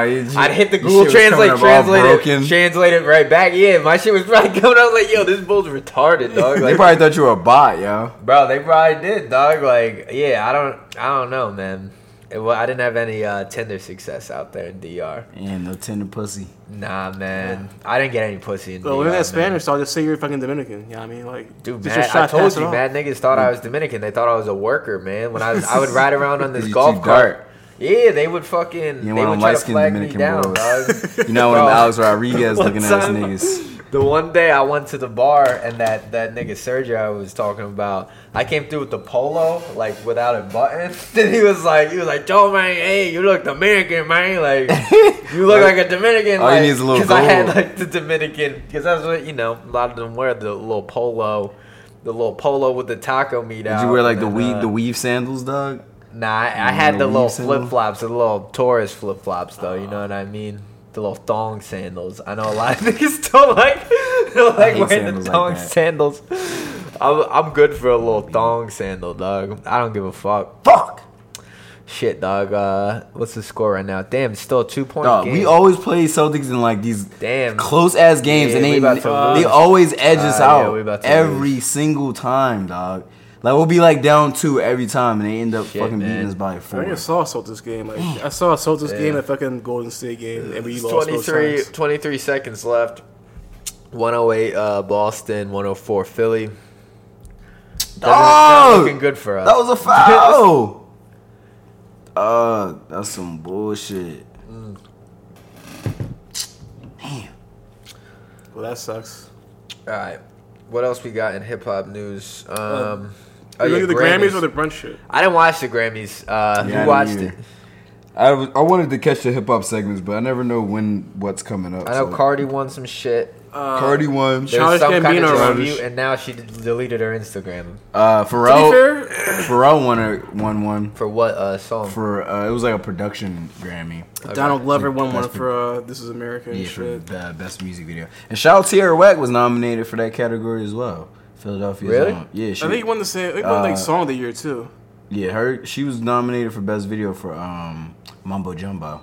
their you- shit. I'd hit the Google Translate, coming up all translate it, translate it right back. Yeah, my shit was probably coming out like, yo, this bull's retarded, dog. They probably thought you were a bot, yo. Bro, they probably did, dog. Like, yeah, I don't, I don't know, man. It, well, I didn't have any uh, Tinder success out there in DR. And no tender pussy. Nah, man, I didn't get any pussy in But DR. look at that. Spanish, so I'll just say you're fucking Dominican. You know what I mean? Like, Dude, man, I told you, on. man. Niggas thought I was Dominican. They thought I was a worker, man. When I was, I would ride around on this golf cart. Yeah, they would fucking, You they know would them try light to skinned flag me Dominican down, dog. You know when Bro. Alex Rodriguez looking at us time- niggas. The one day I went to the bar and that that nigga Sergio I was talking about, I came through with the polo like without a button. Then he was like, he was like, "Joe man, hey, you look Dominican, man. Like you look like a Dominican." All you like, need is a little I had like the Dominican because that's what you know. A lot of them wear the little polo the little polo with the taco meat out. You wear like the and, weave uh, the weave sandals, dog? Nah, I, I had the little flip flops, the little tourist flip flops, though. You know what I mean? The little thong sandals. I know a lot of niggas don't like, don't like wearing the thong that. sandals. I'm, I'm good for a little thong sandal, dog. I don't give a fuck. Fuck. Shit, dog. Uh, what's the score right now? Damn, it's still a two point Dog, game. we always play Celtics in like these Damn. close ass games, Yeah, and they about to they always edge us Uh, yeah, out we about to every lose. single time, dog. Like we'll be like down two every time, and they end up Shit, fucking man. beating us by I four. think I saw a Celtics game. Like I saw a Celtics Yeah. game, a fucking Golden State game, and we lost both 23, 23 seconds left. 108 uh, Boston, 104 Philly. Doesn't, not Dog! looking good for us. That was a foul. uh, that's some bullshit. Damn. Well, that sucks. All right. What else we got in hip hop news? Um, oh, you yeah, the Grammys or the brunch shit. I didn't watch the Grammys. Uh, Yeah, I who didn't watched either. it? I, was, I wanted to catch the hip hop segments, but I never know when what's coming up. I know so- Cardi won some shit. Uh, Cardi won. There Childish was some kind of Gambino dispute, and now she d- deleted her Instagram. Uh, To be Pharrell. fair, Pharrell won a won one For what uh, song? for uh, it was like a production Grammy. Donald Glover won one Best for uh, "This Is America" and Yeah, for shit. the best music video. And shout out Tierra Whack was nominated for that category as well. Philadelphia. Really? Yeah, she, I think he won the same. He won like Uh, song of the year too. yeah, her she was nominated for best video for um Mumbo Jumbo.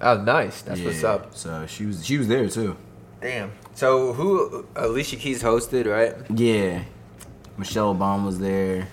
oh, nice. That's yeah, what's up. So she was she was there too. Damn. So who? Alicia Keys hosted, right? Yeah, Michelle Obama was there.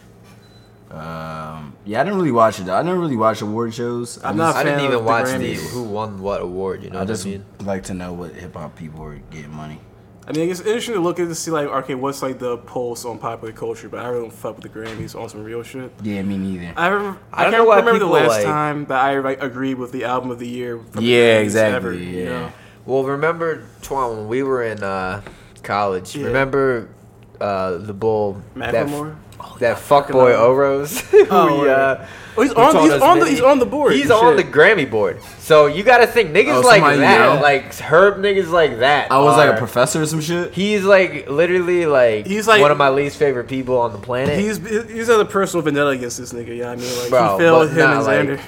Um, yeah, I didn't really watch it. though. I never really watch award shows. I I'm just, not- I didn't even of the watch the who won what award. You know I what just I mean? like to know what hip hop people are getting money. I mean, it's interesting to look at to see like, okay, what's like the pulse on popular culture, but I really don't fuck with the Grammys on some real shit. Yeah, me neither. I remember, I I, don't can't know why remember the last like- time that I like agreed with the album of the year. from the Yeah, Grammys exactly, ever, you yeah. know? Well, remember, Twan, when we were in uh, college, Yeah. remember uh, the bull that, Macklemore? that fuckboy hell. Oros? who Oh, we, yeah. uh, Oh, he's on. He's on the. He's on the board. He's on the. Grammy board. So you got to think niggas Oh, like somebody that, you know? like Herb niggas like that. I was like are- a professor or some shit. He's like literally like He's like- one of my least favorite people on the planet. He's he's had a personal vendetta against this nigga. Yeah, I mean, like Bro, he failed but him nah, and like, Xander.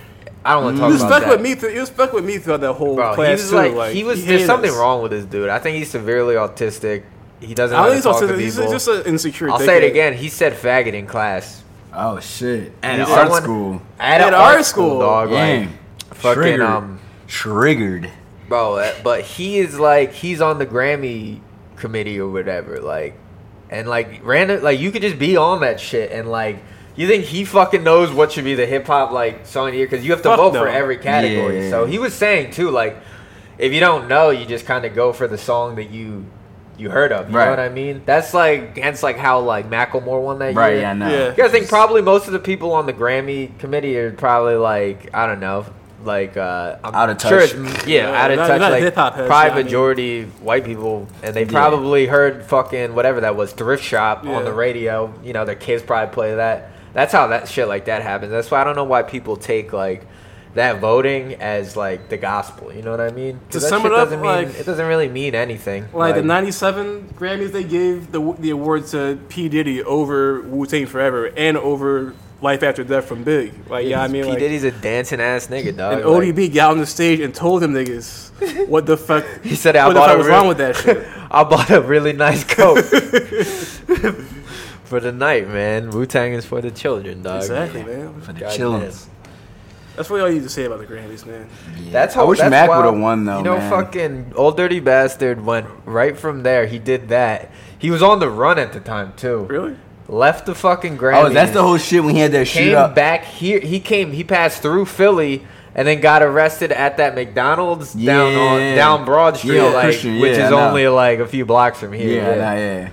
I don't want to talk He was about stuck that. with me. Th- he was stuck with me throughout that whole Bro, he class was too. like, like he was. hated there's something us. wrong with this dude. I think he's severely autistic. He doesn't I know don't think to so. talk to He's people. just an insecure. I'll say it again. He said faggot in class. Oh shit! At He's art school. At, At a our art school, school. dog. Dang. Like, fucking Triggered. um, Triggered. bro. uh, But he is like, he's on the Grammy committee or whatever. Like, and like random, like you could just be on that shit and like. You think he fucking knows what should be the hip hop like song of the year? Because you have to Fuck vote no. for every category. Yeah. So he was saying too, like, if you don't know, you just kind of go for the song that you you heard of. You Right. know what I mean? That's like hence like how like Macklemore won that Right? year. Yeah, I know. Yeah. You gotta think probably most of the people on the Grammy committee are probably like I don't know, like uh, I'm Out of Sure touch. it's, yeah, Yeah, out of not- touch. not like hip-hop heads, probably yeah, I mean- majority white people, and they Yeah. probably heard fucking whatever that was, thrift shop on the radio. You know, their kids probably play that. That's how that shit like that happens. That's why I don't know why people take like that voting as like the gospel. You know what I mean? 'Cause To sum it up, mean like- it doesn't really mean anything. Like, the '97 Grammys, they gave the the award to P Diddy over Wu Tang Forever and over Life After Death from Big. Like, yeah, I mean, P like, Diddy's a dancing ass nigga, dog. and Like- ODB got on the stage and told them niggas what the fuck. He said, "I what the bought fuck a was real- wrong with that shit. I bought a really nice coat for the night, man. Wu Tang is for the children, dog. exactly, man. For the God chillins. That's really all you need to say about the Grammys, man. Yeah. That's how. I wish that's Mac would have won though. You know, man. fucking old dirty bastard went right from there. He did that. He was on the run at the time too. Really? Left the fucking oh, Grammys. Oh, that's the whole shit when he had that shit. came shootout. back here. He came. He passed through Philly. And then got arrested at that McDonald's down on down Broad Street, Yeah, like Christian, which is only like a few blocks from here. Yeah, nah, yeah.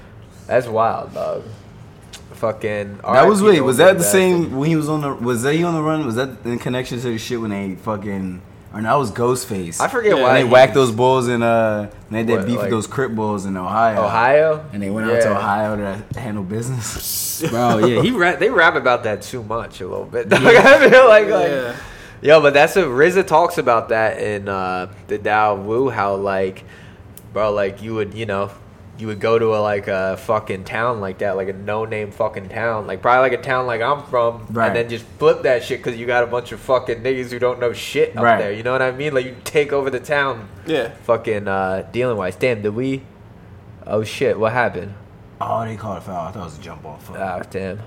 That's wild, dog. Fucking. That was RIP wait. Was that the bastard. same when he was on the? Was that he on the run? Was that in connection to the shit when they fucking? Or no, that was Ghostface. I forget Yeah, why When they he- whacked those bulls in uh, and they had that What, beef like- with those Crip bulls in Ohio. Ohio, And they went out to Ohio to handle business. Bro, yeah, he rap, they rap about that too much a little bit. dog. I feel like, like Yeah. yo, but that's what RZA talks about that in uh, the Tao Wu how like, bro, like you would, you know, you would go to a like a fucking town like that, like a no name fucking town, like probably like a town like I'm from, Right. and then just flip that shit because you got a bunch of fucking niggas who don't know shit up Right. there. You know what I mean? Like you take over the town, Yeah. fucking uh, dealing wise. Damn, did we? Oh shit, what happened? Oh, they called a foul. I thought it was a jump ball. Fuck. Ah, damn.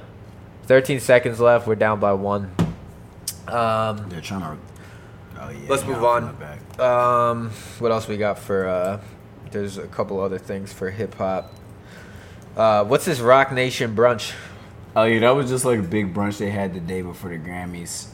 13 seconds left. We're down by one. Um, They're trying to. Oh yeah. Let's move on. Back. Um, what else we got for? Uh, there's a couple other things for hip hop. Uh, what's this Roc Nation brunch? Oh yeah, that was just like a big brunch they had the day before the Grammys.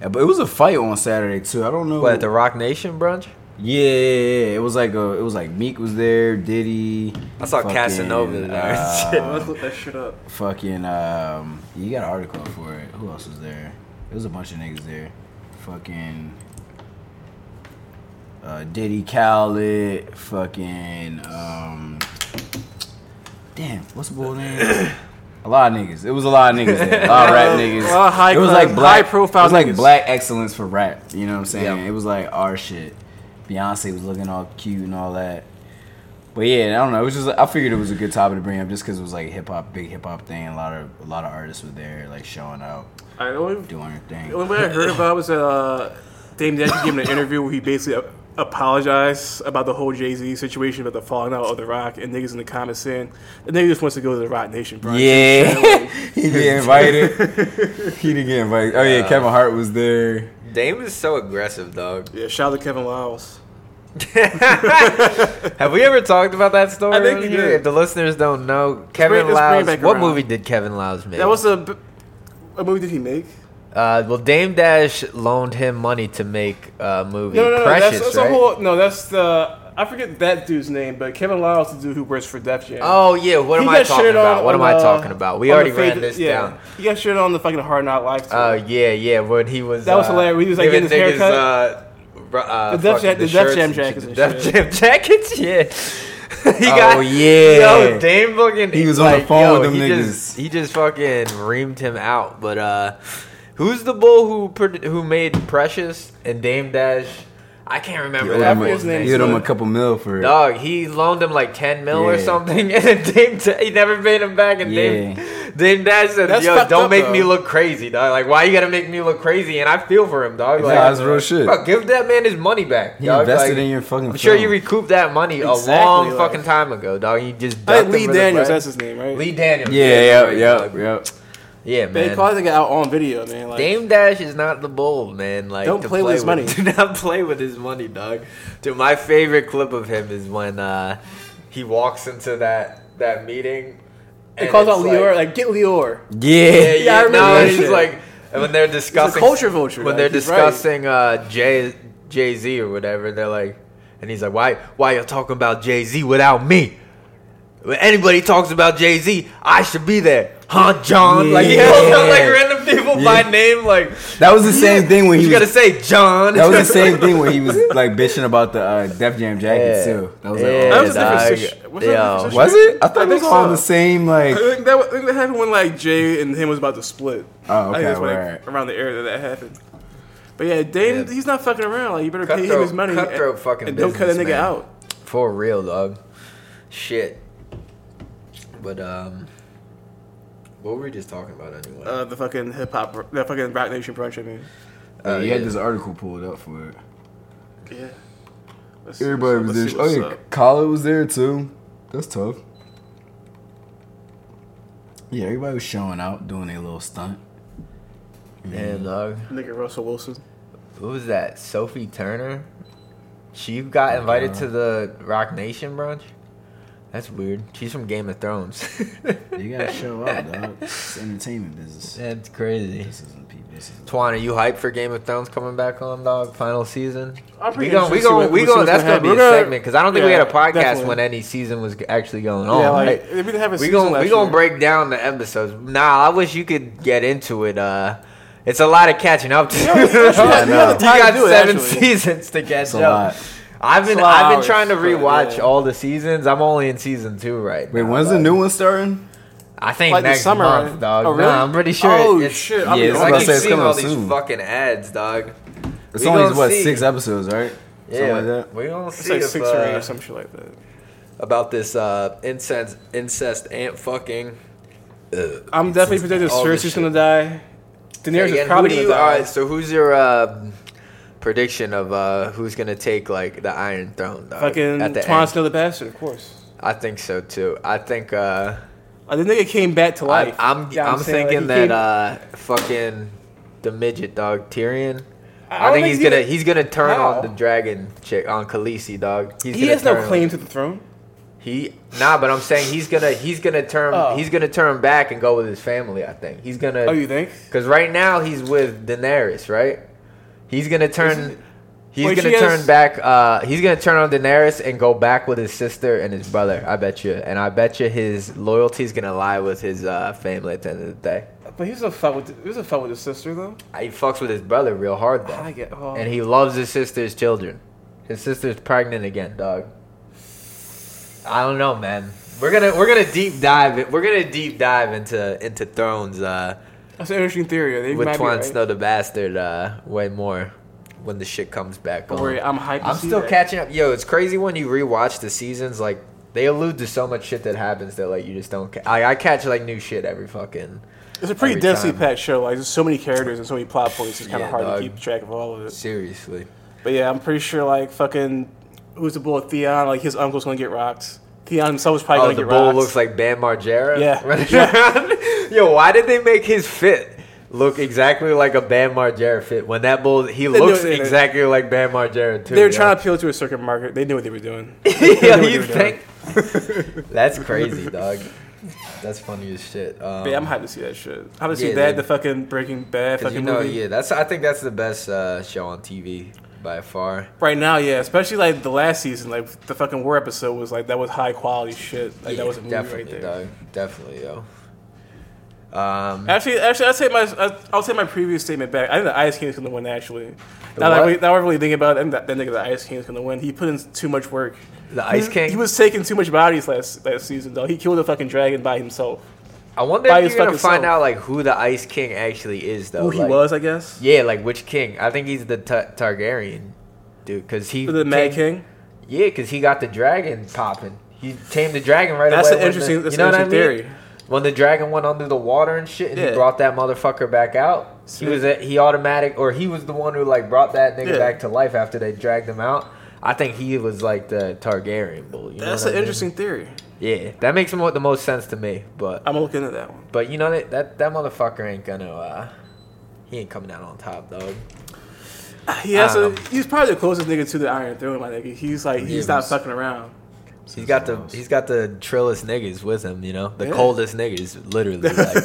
Yeah, but it was a fight on Saturday too. I don't know. What the Roc Nation brunch? Yeah, yeah, yeah. it was like a, it was like Meek was there, Diddy. I saw fucking, Casanova there. uh, Let's look that shit up. fucking um, you got an article for it. Who else was there? There was a bunch of niggas there. Fucking uh, Diddy Khaled. Fucking um, damn, what's the boy name? A lot of niggas. It was a lot of niggas there. A lot of rap niggas. A lot of high it was like black, high-profile It was like niggas. black excellence for rap. You know what I'm saying? Yeah. It was like our shit. Beyonce was looking all cute and all that. But yeah, I don't know. It was just I figured it was a good topic to bring up just because it was like hip hop, big hip hop thing. A lot of a lot of artists were there, like showing out, I know. doing their thing. The only way I heard about was that uh, Dame Dash gave him an interview where he basically a- apologized about the whole Jay Z situation, about the falling out of The Rock, and niggas in the comments saying the nigga just wants to go to the Roc Nation brunch. Yeah, he get invited. he didn't get invited. Oh yeah, Kevin Hart was there. Dame is so aggressive, dog. Yeah, shout out to Kevin Liles. Have we ever talked about that story? I think on we here? did. If the listeners don't know, Kevin bring- let's bring it Liles. What around. movie did Kevin Liles make? That was a. b- What movie did he make? Uh, well, Dame Dash loaned him money to make a movie. No, no, no. Precious, that's, that's right? a whole. No, that's the. I forget that dude's name, but Kevin Liles, the dude who works for Def Jam. Oh yeah, what He am I talking about? on What am on, I uh, talking about? We already the ran this yeah. down. He got shit on the fucking Hard Knock Life. tour. Oh yeah, yeah. When he was That was uh, hilarious. He was, like, getting his niggas, haircut. uh, ru- uh, The Def fucking Jam- the Def Jam and shit. jackets The and Def shit. Jam jackets, yeah. he Oh, yeah. Yo, Dame fucking. He was on the phone yo, with them he niggas. Just, he just fucking reamed him out. But uh, who's the bull who produ- who made Precious and Dame Dash? I can't remember He that owed him, a, his name, he owed him a couple mil for it. Dog, he loaned him like ten mil or Yeah. something, and then Dame Ta- he never paid him back. And Dame, Yeah. Dame Dash said, That's "Yo, fucked don't up, make though. me look crazy, dog. Like, why you gotta make me look crazy?" And I feel for him, dog. Like, Nah, that's real shit. Bro, give that man his money back. He dog. invested Like, in your fucking. I'm sure you film. recouped that money a long like- fucking time ago, dog. You just I ducked think him Lee for the Daniels, bread. that's his name, right? Lee Daniels. Yeah, you're yeah, right, yeah, dog. Yeah. Yeah, They man. probably got out on video, man. Like, Dame Dash is not the bull, man. Like, Don't to play with his money. Do not play with his money, dog. Dude, my favorite clip of him is when uh, he walks into that that meeting. He calls out it's Lyor, like, get Lyor. Yeah, yeah, yeah, I remember no, he's like, and when they're discussing culture vulture, when like, they're he's right. discussing uh, Jay Jay Z or whatever, they're like, and he's like, why why you talking about Jay Z without me? When anybody talks about Jay Z, I should be there, huh, John? Like he calls out like random people by name, like That was the same thing when he you was. gotta say John. that was the same thing when he was like bitching about the uh, Def Jam jackets Yeah. too. That was like, Yeah, oh, That was a different dog. was Yo. was it? I thought I it was think on so. the same like. I think that, I think that happened when like Jay and him was about to split. Oh, I think okay, that's like, right. around the area that that happened. But yeah, Dame, Yeah. he's not fucking around. Like you better pay him his money cutthroat and, fucking and don't cut a nigga businessman. out. For real, dog. Shit. But um, what were we just talking about anyway? Uh, the fucking hip hop, the fucking Roc Nation brunch. I mean, Uh, Uh, he had this article pulled up for it. yeah. Let's Everybody what's was there. Oh yeah, up. Khaled was there too. That's tough. Yeah, everybody was showing out, doing their little stunt. Damn, dog. Nigga Russell Wilson. Who was that? Sophie Turner? She got invited to the Roc Nation brunch? That's weird. She's from Game of Thrones. You gotta show up, dog. It's entertainment business. That's crazy. This isn't people. This isn't. Twan, are you hyped for Game of Thrones coming back on, dog? Final season? I'm We pretty going, we interested to see going, we see going. That's gonna gonna be a gonna- segment because I don't think we had a podcast definitely. when any season was actually going on. yeah, like right? they didn't have a we season gonna last we gonna year. break down the episodes. Nah, I wish you could get into it. Uh, it's a lot of catching up to. you have- you You got do it, seven actually. seasons to catch It's a up. lot. I've been It's a lot of I've been hours, trying to rewatch yeah. all the seasons. I'm only in season two right now. Wait, now. when's the new one starting? I think Like the next summer, month, right? dog. Oh, really? Nah, I'm pretty sure. Oh, it's, shit. I'll Yeah, be it's on I about to keep say it's seeing coming all out these fucking ads, dog. It's We only what see. six episodes, right? Something Yeah, like that. we gonna It's see like if, six or eight uh, or some shit like that. about this uh, incest incest ant fucking. I'm definitely predicting this Cersei's gonna die. Daenerys Again, is probably gonna you, die. alright, so who's your uh, prediction of uh, who's gonna take like the Iron Throne? Dog, Fucking at the end? Snow the Bastard, of course. I think so too. I think. Uh, Uh, the nigga came back to I, life. I'm Yeah, I'm, saying, like, thinking he that came- uh, fucking the midget dog Tyrion. I I, think think he's gonna he's gonna turn How? on the dragon chick on Khaleesi dog. He's he has no claim to the throne. He nah, but I'm saying he's gonna he's gonna turn Oh. he's gonna turn back and go with his family. I think he's gonna. Oh, you think? Because right now he's with Daenerys, right? He's gonna turn. He's Wait, gonna turn has- back. Uh, he's gonna turn on Daenerys and go back with his sister and his brother. I bet you, and I bet you his loyalty is gonna lie with his uh, family at the end of the day. But he's a fuck with he was a fuck with his sister though. He fucks with his brother real hard though, I get. Oh. and he loves his sister's children. His sister's pregnant again, dog. I don't know, man. We're gonna we're gonna deep dive. We're gonna deep dive into into Thrones. Uh, That's an interesting theory. They with might be Twan right. Snow the Bastard uh, way more when the shit comes back. Don't on. worry, I'm hyped. to I'm see still that. catching up. Yo, it's crazy when you rewatch the seasons. Like they allude to so much shit that happens that like you just don't. Ca- I, I catch like new shit every fucking. It's a pretty every densely time. packed show. Like there's so many characters and so many plot points. It's kind of Yeah, hard dog. to keep track of all of it. Seriously. But yeah, I'm pretty sure like fucking who's the bull? Theon. Like his uncle's gonna get rocked. Theon himself is probably Oh, gonna the get bull rocked. looks like Bam Margera. Yeah. Yo, why did they make his fit look exactly like a Bam Margera fit when that bull he looks exactly like Bam Margera too? they were yo. trying to appeal to a circuit market. They knew what they were doing. yeah, knew what they you think? That's crazy, dog. That's funny as shit. Um, But yeah, I'm hyped to see that shit. I'm hyped to see Yeah, that, dude. the fucking Breaking Bad fucking you know, movie. yeah, that's. I think that's the best uh, show on TV by far. Right now, yeah, especially like the last season, like the fucking war episode was like that was high quality shit. Like Yeah, that was a movie definitely, right there. dog. Definitely, yo. Um, Actually, actually, I'll take my I'll take my previous statement back. I think the Ice King's gonna win. Actually, now that, really, now I really think about it, I think that, that nigga the Ice King's gonna win. He put in too much work. the Ice he, King. He was taking too much bodies last last season, though. He killed a fucking dragon by himself. I wonder by if you're gonna find self. out like who the Ice King actually is, though. Who he like- was, I guess. Yeah, like which king? I think he's the Ta- Targaryen dude, because he The Mad King. Yeah, because he got the dragon popping. He tamed the dragon right That's away. an interesting. The, that's an interesting mean? theory. When the dragon went under the water and shit, and he brought that motherfucker back out, he was a, he automatic, or he was the one who like brought that nigga Yeah. back to life after they dragged him out. I think he was like the Targaryen bull. You That's an I mean? interesting theory. Yeah, that makes him the most sense to me. But I'm gonna look into that one. but you know that that, that motherfucker ain't gonna. uh He ain't coming out on top, dog. He has Um, he's probably the closest nigga to the Iron Throne, my nigga. He's like he's Yeah, not fucking around. He's got the he's got the trillest niggas with him, you know, the Yeah. coldest niggas, literally. Like,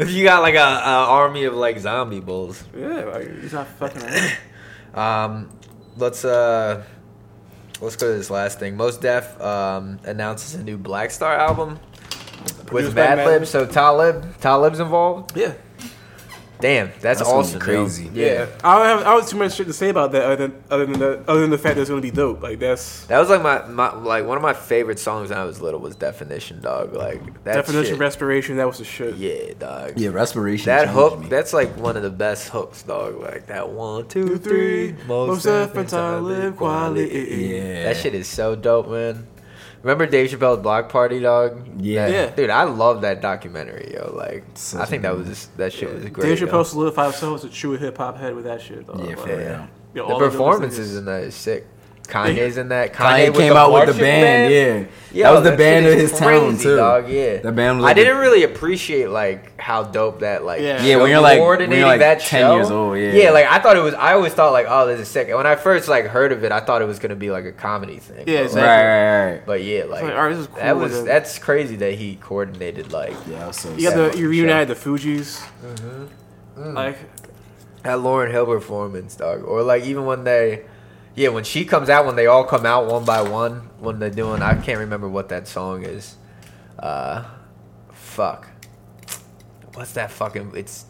if you got like a, a army of like zombie bulls, Yeah, like he's not fucking around. um, let's uh, let's go to this last thing. Mos Def um, announces a new Black Star album with Madlib. Madlib. So Talib, Talib's involved. yeah. Damn, that's, That's awesome. crazy. Yeah, I don't have I don't have too much shit to say about that other than other than the other than the fact that it's gonna be dope. Like that's That was like my, my like one of my favorite songs when I was little was Definition Dog. Like that definition shit- respiration. That was the shit. Yeah, dog. Yeah, respiration. That hook, me. that's like one of the best hooks, dog. Like that one, two, Two, three, three, most definitely live quality. yeah. That shit is so dope, man. Remember Dave Chappelle's Block Party, dog? Yeah. Yeah. Dude, I love that documentary, yo. Like, Such I a think that good was that shit was great. Dave yo. Chappelle solidified himself as a true hip hop head with that shit. Dog. Yeah, for Like, real. yo, The all of those performances niggas- in that is sick. Kanye's in that. Kanye, Kanye came out with the marching band, yeah. Yo, that was the shit band of is his town crazy, too. Dog, yeah. That band was I didn't really appreciate like how dope that like Yeah. Yeah, when you're, like- when coordinating you're, like, that 10 show. years old, yeah. yeah, like I thought it was. I always thought like, oh, this is sick. And when I first like heard of it, I thought it was gonna be like a comedy thing. Yeah, exactly. Right, right, right. But yeah, like, like, alright, this is that was then. that's crazy that he coordinated like Yeah, I was so You got the you reunited the Fugees. Mm-hmm. Like that Lauryn Hill performance, dog. Or like even when they, yeah, when she comes out, when they all come out one by one, when they're doing, I can't remember what that song is. Uh, fuck. What's that fucking? It's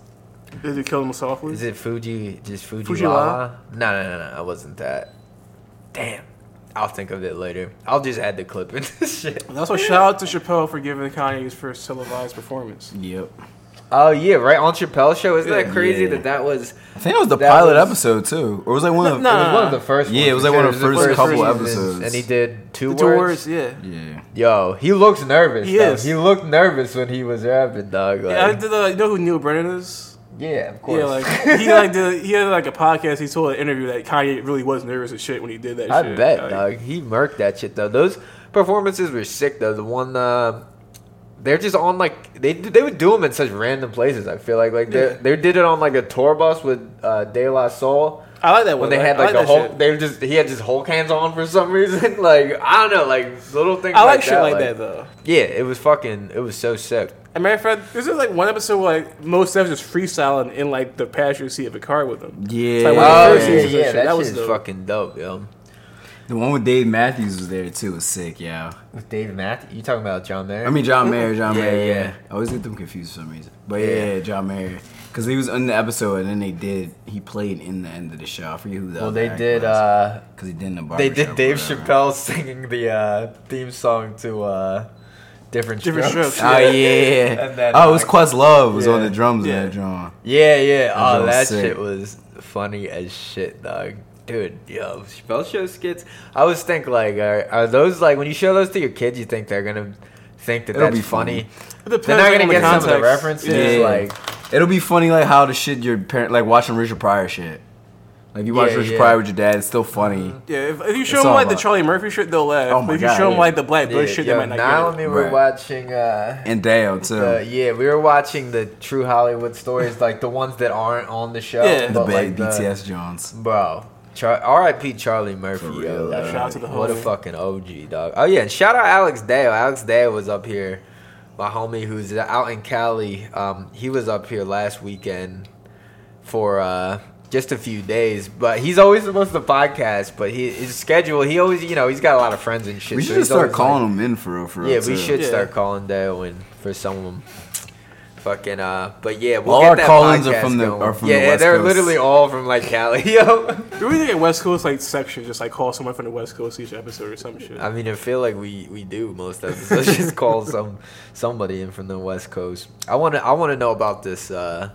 did it kill them softly? is it Fuji? Just Fuji Fuji Lala? No, no, no, no. It wasn't that. Damn. I'll think of it later. I'll just add the clip in this shit. And also, shout out to Chappelle for giving Kanye his first televised performance. Yep. Oh yeah, right on Chappelle's show. Isn't that crazy Yeah. that that was? I think it was the That pilot was- episode too, or was it one of? No, It was one of the first. Yeah, ones it was for like one of the It was first couple seasons, episodes. and he did two, The two words. words, yeah. Yeah. Yo, he looks nervous. He though. is. He looked nervous when he was rapping, dog. Like, Yeah, I did, uh, you know who Neal Brennan is? yeah, of course. Yeah, like he like did, he had like a podcast. He told an interview that Kanye really was nervous as shit when he did that. Shit. I shit. bet, Like, dog. He murked that shit though. Those performances were sick though. The one, uh, they're just on like they they would do them in such random places. I feel like like Yeah. they they did it on like a tour bus with uh, De La Soul. I like that When they I- had I like the whole, shit. they were just he had just Hulk hands on for some reason. like I don't know, like little things. I like like shit that, like that though. Yeah, it was fucking. It was so sick. Matter of fact, this is like one episode where like most of just freestyling in like the passenger seat of a car with them. Yeah. like one of the Oh yeah, yeah, shit. that, That was dope. fucking dope, yo. The one with Dave Matthews was there too. Was sick, yeah. With Dave Matthews, you talking about John Mayer? I mean John Mayer, John Yeah, Mayer. yeah. Yeah, I always get them confused for some reason. But yeah, Yeah. yeah John Mayer, because he was in the episode and then they did. He played in the end of the show. I forget who the. well, they did. because uh he did in the They did Dave whatever. Chappelle singing the uh, theme song to uh, Different Different Strokes. Strokes, Oh yeah. And then, oh, it was like- Questlove was on the drums Yeah. in that drum. Yeah, yeah. Oh, that sick. shit was funny as shit, dog. Dude, yo, Chappelle show skits. I always think like, are, are those like when you show those to your kids, you think they're gonna think that It'll that's be funny. funny. It depends They're not gonna the get some of the context. references. Yeah. Like, It'll be funny like how the shit your parent like watching Richard Pryor shit. Like you watch Yeah, Richard yeah. Pryor with your dad, it's still funny. Yeah, if, if you show It's them all like the Charlie Murphy shit, they'll laugh. Oh but my if you God, show them yeah. like the Black Bush yeah, shit, yo, they might not not get only it. we're Right. watching. Uh, And Dale too. Uh, yeah, we were watching the True Hollywood stories, like the ones that aren't on the show. Yeah. the but, big like, the- BTS Jones. Bro. Char- R.I.P. Charlie Murphy, yo. Yeah, shout out to the what a fucking OG, dog. Oh yeah, and shout out Alex Dale. Alex Dale was up here, my homie who's out in Cali. Um, he was up here last weekend for uh, just a few days, but he's always supposed to podcast. But he, his schedule, he always, you know, he's got a lot of friends and shit. We should he's just start calling like- them in for real, for real. Yeah, we should Yeah. start calling Dale in for some of them. Fucking uh, but yeah, we'll All get our that call-ins are podcast from the- going. are from yeah, the yeah, West they're Coast. literally all from like Cali, yo. Do we think at West Coast like section just like call someone from the West Coast each episode or some shit? I mean, I feel like we, we do most of it. Let's just call some somebody in from the West Coast. I want to I want to know about this uh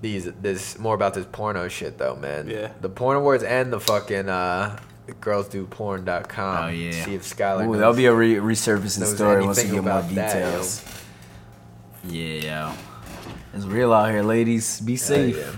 these this more about this porno shit though, man. Yeah. The porn awards and the fucking uh girlsdoporn.com. Oh, yeah. See if Skylar Ooh, knows. that'll be a re- resurfacing story once we get more about that, details. Yeah, it's real out here, ladies. Be safe. yeah.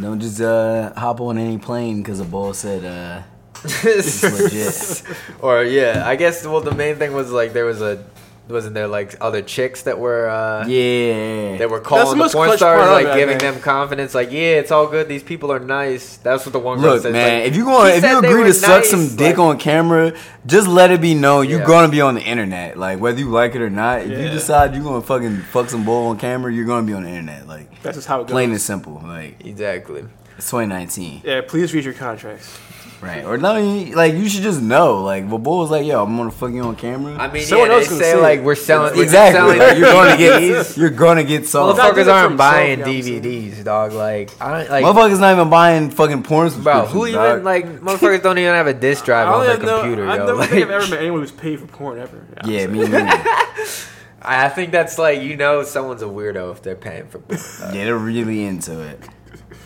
Don't just uh, hop on any plane because a boy said uh, it's legit. or yeah, I guess well the main thing was like there was a wasn't there like other chicks that were uh Yeah. That were the calling the most porn stars, like it, I giving think. them confidence, like, yeah, it's all good. These people are nice. That's what the one girl Look, said. man, like, if you going, if you agree were to suck some dick like- on camera, just let it be known you're Yeah. gonna be on the internet. Like whether you like it or not, if you decide you're gonna fucking fuck some bull on camera, you're gonna be on the internet. Like That's just how it goes. plain and simple. Like Exactly. It's 2019, Yeah, please read your contracts. right? Or no, you- like you should just know. Like the bull was like, yo, I'm gonna fuck you on camera. I mean, Someone yeah, else they can say see like it. we're selling. we're exactly. selling Like, you're gonna DVDs. get you're gonna get soft. Not Motherfuckers doing it for aren't buying you know what DVDs, dog. Like, I don't like. Motherfuckers not even buying fucking porn Bro, who even dog. like motherfuckers don't even have a disk drive on their even know. computer, I yo. never Like, think I've ever met anyone who's paid for porn ever. Yeah, honestly. me neither. I think that's like you know someone's a weirdo if they're paying for. porn, dog. yeah, they're really into it.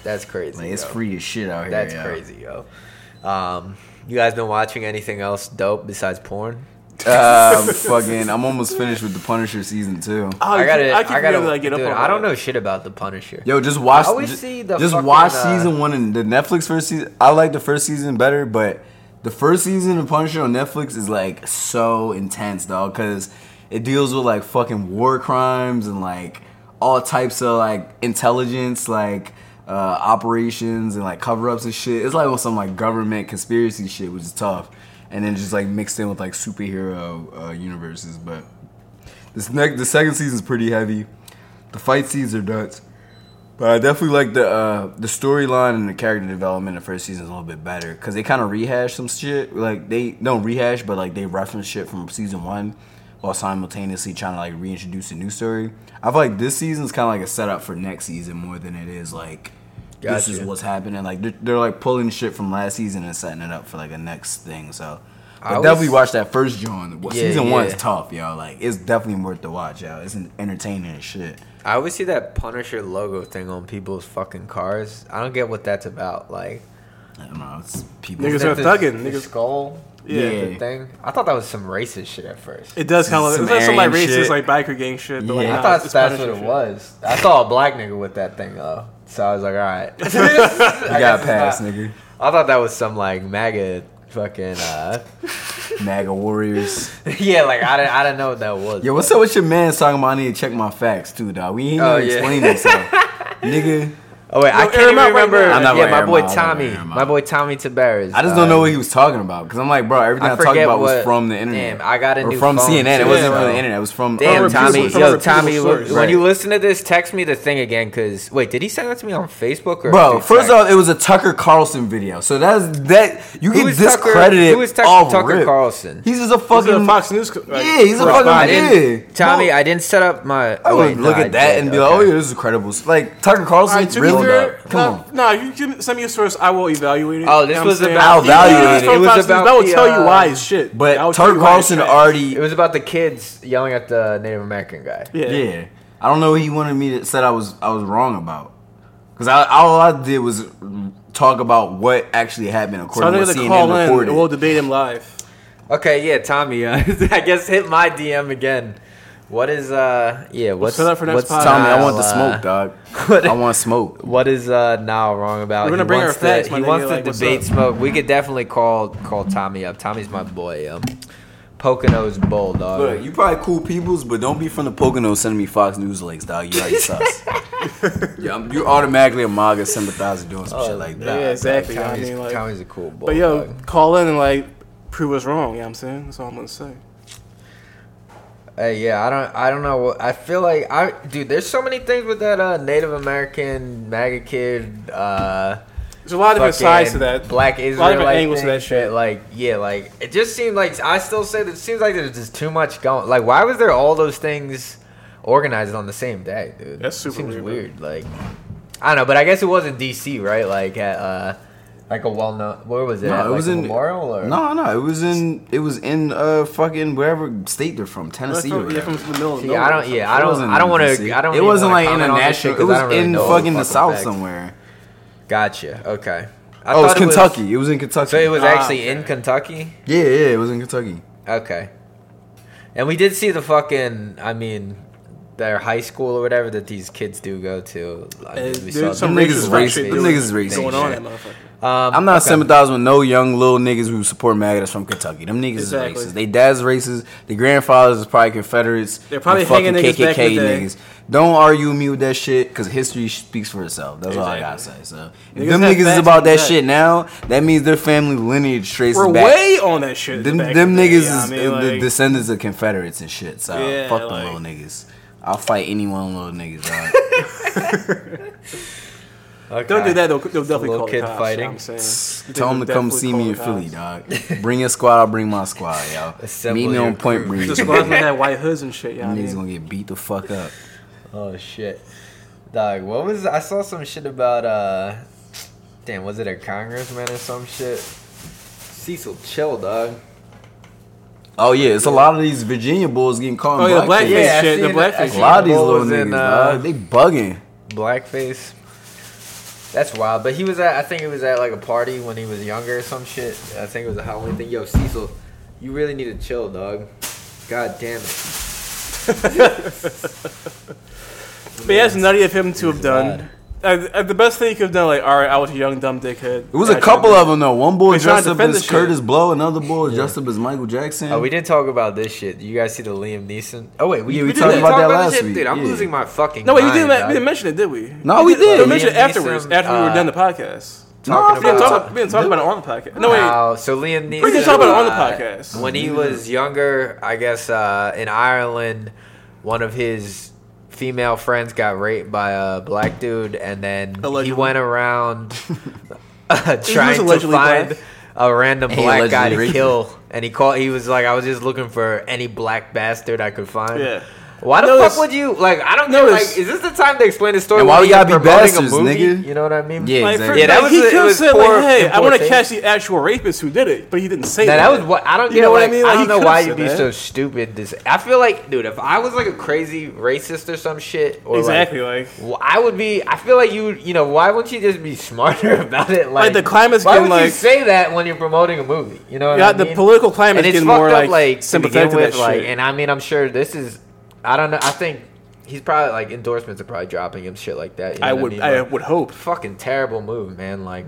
That's crazy. Like it's yo. free as shit out here. That's yo. crazy, yo. Um, you guys been watching anything else dope besides porn? Uh, fucking, I'm almost finished with the Punisher season two. Oh, I gotta, I I, gotta, forgetting like, get up dude, on I don't that. know shit about the Punisher. Yo, just watch. I always just, see the just fucking, watch uh, season one and the Netflix first season. I like the first season better, but the first season of Punisher on Netflix is like so intense, dog, because it deals with like fucking war crimes and like all types of like intelligence, like uh, operations and like cover ups and shit. It's like on some like government conspiracy shit, which is tough, and then just like mixed in with like superhero uh, universes. But this next, the second season is pretty heavy. The fight scenes are nuts. But I definitely like the uh, the storyline and the character development the first season is a little bit better because they kind of rehash some shit. Like they don't rehash, but like they reference shit from season one while simultaneously trying to like reintroduce a new story. I feel like this season's kind of like a setup for next season more than it is like this is what's happening. Like they're, they're like pulling shit from last season and setting it up for like a next thing. So I But always- definitely watch that first John. Well, Yeah, season one is tough, yo. Like it's definitely worth the watch, yo. It's entertaining as shit. I always see that Punisher logo thing on people's fucking cars. I don't get what that's about. Like, I don't know. It's people. Niggas are thugging. Niggas- skull. Yeah. the thing. I thought that was some racist shit at first. It does kind of look like some like racist shit. like biker gang shit. But like, I nah, thought that's what it shit. was. I saw a black nigga with that thing though, so I was like, all right. You got past, nigga. I thought that was some like MAGA fucking. uh MAGA warriors. Yeah, like I didn't, I didn't know what that was. Yo, what's up with your man talking about? I need to check my facts too, dog. We ain't Oh, even yeah. explain this, nigga. Oh wait, I Yo, can't even him out right remember. I'm not yeah, my boy out, I'm not gonna Tommy, my boy Tommy Tabares. I just don't know what he was talking about because I'm like, bro, everything I, talked forget about was from the internet. Damn, I got a or new from phone, CNN. It wasn't so- from the internet. It was from Damn, Tommy, from yo, Tommy, source. when Right. you listen to this, text me the thing again, cause wait, did he send that to me on Facebook or? Bro, first text? off, it was a Tucker Carlson video, so that's that you Who get is Tucker- discredited. who is Tucker- off Tucker rip. Carlson? He's just a fucking a Fox News. co- Like, Yeah, he's a fucking- Yeah. Tommy, I didn't set up my. I oh, would look at that and be like, oh yeah, this is credible. Like Tucker Carlson, Alright, to be really? Fair, Come no, on. no, you give, send me a source. I will evaluate it. Oh, You this know was what I'm saying? about- I'll evaluate it. It was about but I will tell you uh, why it's shit. But tell Tucker you Carlson already, It was about the kids yelling at the Native American guy. Yeah. yeah. I don't know what he wanted me to said I was I was wrong about, because I, all I did was talk about what actually happened according I'm to what gonna CNN call reported. and we'll debate him live. Okay, yeah, Tommy. Uh, I guess hit my DM again. What is uh yeah? What's set up for next what's pod. Tommy, I want the smoke, uh, dog. what- I want smoke. What is uh now wrong about? We're gonna He bring our wants facts, To, my he nigga, wants like, to what's debate up? smoke. We could definitely call call Tommy up. Tommy's my boy. Um, Poconos bull dog. Look, you probably cool peoples, but don't be from the Poconos sending me Fox News links, dog. You already sus. yeah, I'm- you're automatically a MAGA sympathizer doing some shit like that. Yeah, that. exactly. I Tommy's, mean, like, Tommy's a cool bull. but yo, dog. call in and like prove us wrong. You know what I'm saying? That's all I'm gonna say. Hey, yeah, I don't, I don't know. I feel like I, dude. There's so many things with that uh, Native American MAGA kid. Uh, There's a lot of different sides to that. Black Israelite a lot of angles to that shit. Like, yeah, like it just seemed like I still say that it seems like there's just too much going. Like, why was there all those things organized on the same day, dude? That's It seems weird, weird. Like, I don't know, but I guess it was in D.C., right? Like at uh, like a well-known. Where was it? No, at? it like was in Memorial or No, no, it was in it was in uh fucking wherever state they're from, That's Tennessee from, or yeah, from the middle of See, I don't. Yeah, I don't. wasn't I don't want to. I don't. It wasn't like comment on this shit international. 'cause It was really in fucking the south facts. somewhere. Gotcha. Okay. I Oh, it was Kentucky. It was in Kentucky. So it was Ah, actually okay. in Kentucky. yeah, yeah, it was in Kentucky. Okay. And we did see the fucking. I mean, their high school or whatever that these kids do go to. I mean, we there's saw some niggas is racist racist. shit Them doing- niggas is racist. going on that motherfucker. Um, I'm not okay. sympathizing with no young little niggas who support MAGA that's from Kentucky. Them niggas Exactly. is racist. They dad's racist. The grandfathers is probably Confederates. They're probably fucking niggas back in KKK niggas. Don't argue with me with that shit because history speaks for itself. That's all I gotta say. So if Niggas them niggas is about that that. shit now, that means their family lineage traces We're back. way on that shit. them them the niggas is I mean? uh, the descendants of Confederates and shit. So Yeah, fuck them like- little niggas. I'll fight any one of them little niggas, dog. Okay. Don't do that. They'll, they'll definitely little call kid the cops, fighting. You know what I'm saying? Tell them to come see me the in Philly, dog. Bring your squad, I'll bring my squad, yo. Assemble Meet me your on Point crew. Breeze. The squad's gonna have white hoods and shit. Yeah, you know niggas I mean? gonna get beat the fuck up. Oh shit. Dog, what was I saw some shit about uh damn, was it a congressman or some shit? Cecil chill, dog. Oh yeah, it's a lot of these Virginia bulls getting caught in Oh, yeah, the blackface. blackface Yeah, I shit. The seen that- blackface A seen lot of these little niggas, in, uh, dog, they bugging. Blackface. That's wild. But he was at I think it was at like a party when he was younger or some shit. I think it was a Halloween thing. Yo, Cecil, you really need to chill, dog. God damn it. But yeah, it's nutty of him to have done. bad. Uh, uh, the best thing he could have done, like, all right, I was a young dumb dickhead. It was a I couple of them though. One boy They trying dressed to up defend as the shit. Kurtis Blow, another boy dressed up as Michael Jackson. Oh, we didn't talk about this shit. You guys see the Liam Neeson? Oh wait, we, Yeah, we we talked did about that last week, Dude, I'm yeah. losing my fucking. No, wait, we mind, didn't, we didn't mention it, did we? No, we did. We mentioned it Liam afterwards, Neeson, after we were uh, done the podcast. Talking No, We didn't about talk, we didn't talk about it on the podcast. No, wait. Wow, so Liam Neeson. We didn't talk about it on the uh, podcast. When he was younger, I guess uh, in Ireland, one of his female friends got raped by a black dude, and then he went around uh, trying to find black. a random He black guy to raped kill. And he called. He was like, I was just looking for any black bastard I could find. Yeah. Why the No, fuck would you like? I don't know. Like, is this the time to explain the story? And why when we you're gotta be promoting a bastards, movie? nigga? You know what I mean? Yeah, Like, exactly. Yeah, that like, was he a- it could have said poor- like, "Hey, I want to catch the actual rapist who did it," but he didn't say Now, that. that was what I don't You get. know what I like, mean? I Like, don't know why said you'd be that. so stupid. This, I feel like, dude, if I was like a crazy racist or some shit, or exactly like, like. I would be. I feel like you, you know, why wouldn't you just be smarter about it? Like, the climate's Why getting, would you say that when you're promoting a movie? You know, Yeah, the political climate is it's getting more up, like, like sympathetic to with, that like, shit. and I mean, I'm sure this is. I don't know. I think he's probably like endorsements are probably dropping him shit like that. You know I would, mean? I Like, would hope. fucking terrible move, man. Like,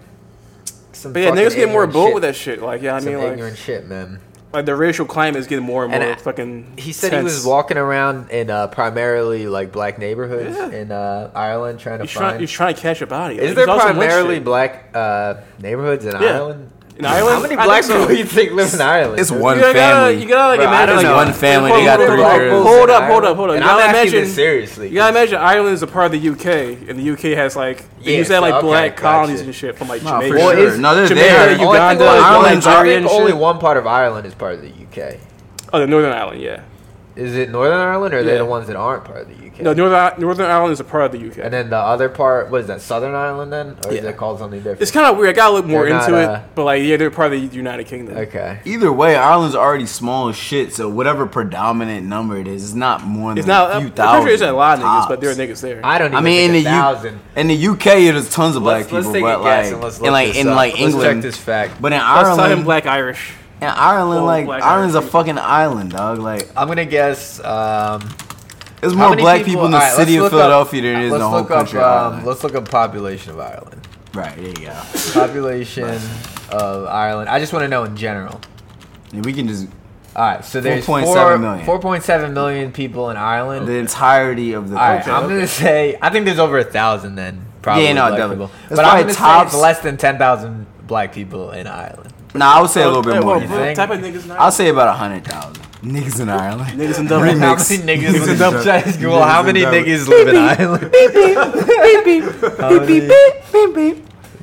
some But yeah, niggas get more bold shit. with that shit. Like, yeah, I Some mean, like, ignorant shit, man. like the racial climate is getting more and And more I- fucking. He said he was walking around in uh, primarily like black neighborhoods Yeah. in uh, Ireland trying to He's trying, find. he's trying to catch a body. Is Like, there also went primarily black uh, neighborhoods in Yeah. Ireland? In Ireland? How many I black think so. people you think live in Ireland? It's one You gotta, family. you gotta like Bro, I imagine don't like know. one family, they Hold got up, three hold up, girls. Hold up, hold up, hold up. And You gotta asking imagine. this seriously. You gotta imagine Ireland is a part of the UK, and the UK has like they Yeah, used to have like okay, black gotcha. colonies and shit from like Nah, for Jamaica. sure. Well, is- no, they're Jamaica, there. you- Only Uganda, thing- only- Ireland's I think and only shit. one part of Ireland is part of the UK. Oh, the Northern Ireland, yeah. Is it Northern Ireland or are they the ones that aren't part of the UK? No, Northern Northern Ireland is a part of the UK. and then the other part, what is that? Southern Ireland then, or is Yeah. it called something different? it's kind of weird. I gotta look more They're into not, it, uh, but like yeah, they're part of the United Kingdom. okay. Either way, Ireland's already small as shit. So whatever predominant number it is, it's not more than It's not. a I'm few pretty thousand. sure there's a lot of niggas, but there are niggas there. I don't even. I mean, in think the a U- thousand. in the UK, there's tons of black Let's, people, let's take but a guess like, and let's in look like this in up. like Let's check this fact. but in Let's tell him Ireland, black Irish. in Ireland, Full like black Ireland's a fucking island, dog. Like I'm gonna guess. Um, there's more black people, in the alright, city of look up- Philadelphia than there is in the whole country. Up, of um, Ireland. let's look up population of Ireland. right there you go. Population of Ireland. I just want to know in general. And we can just All right, so there's 4.7 4.7 million. 4.7 million people in Ireland. the entirety of the All right, country. I'm gonna say I think there's over a thousand then. Probably Yeah, no, definitely. people. But I'm probably gonna tops- say it's less than ten thousand black people in Ireland. Nah, I would say a little bit Hey, more. well, you think? type of niggas? I'll say about a hundred thousand niggas in Ireland. niggas in Dublin. How many niggas Niggas in in Dub Dub- Chinese school? niggas How in many Dub- niggas live in Ireland? How many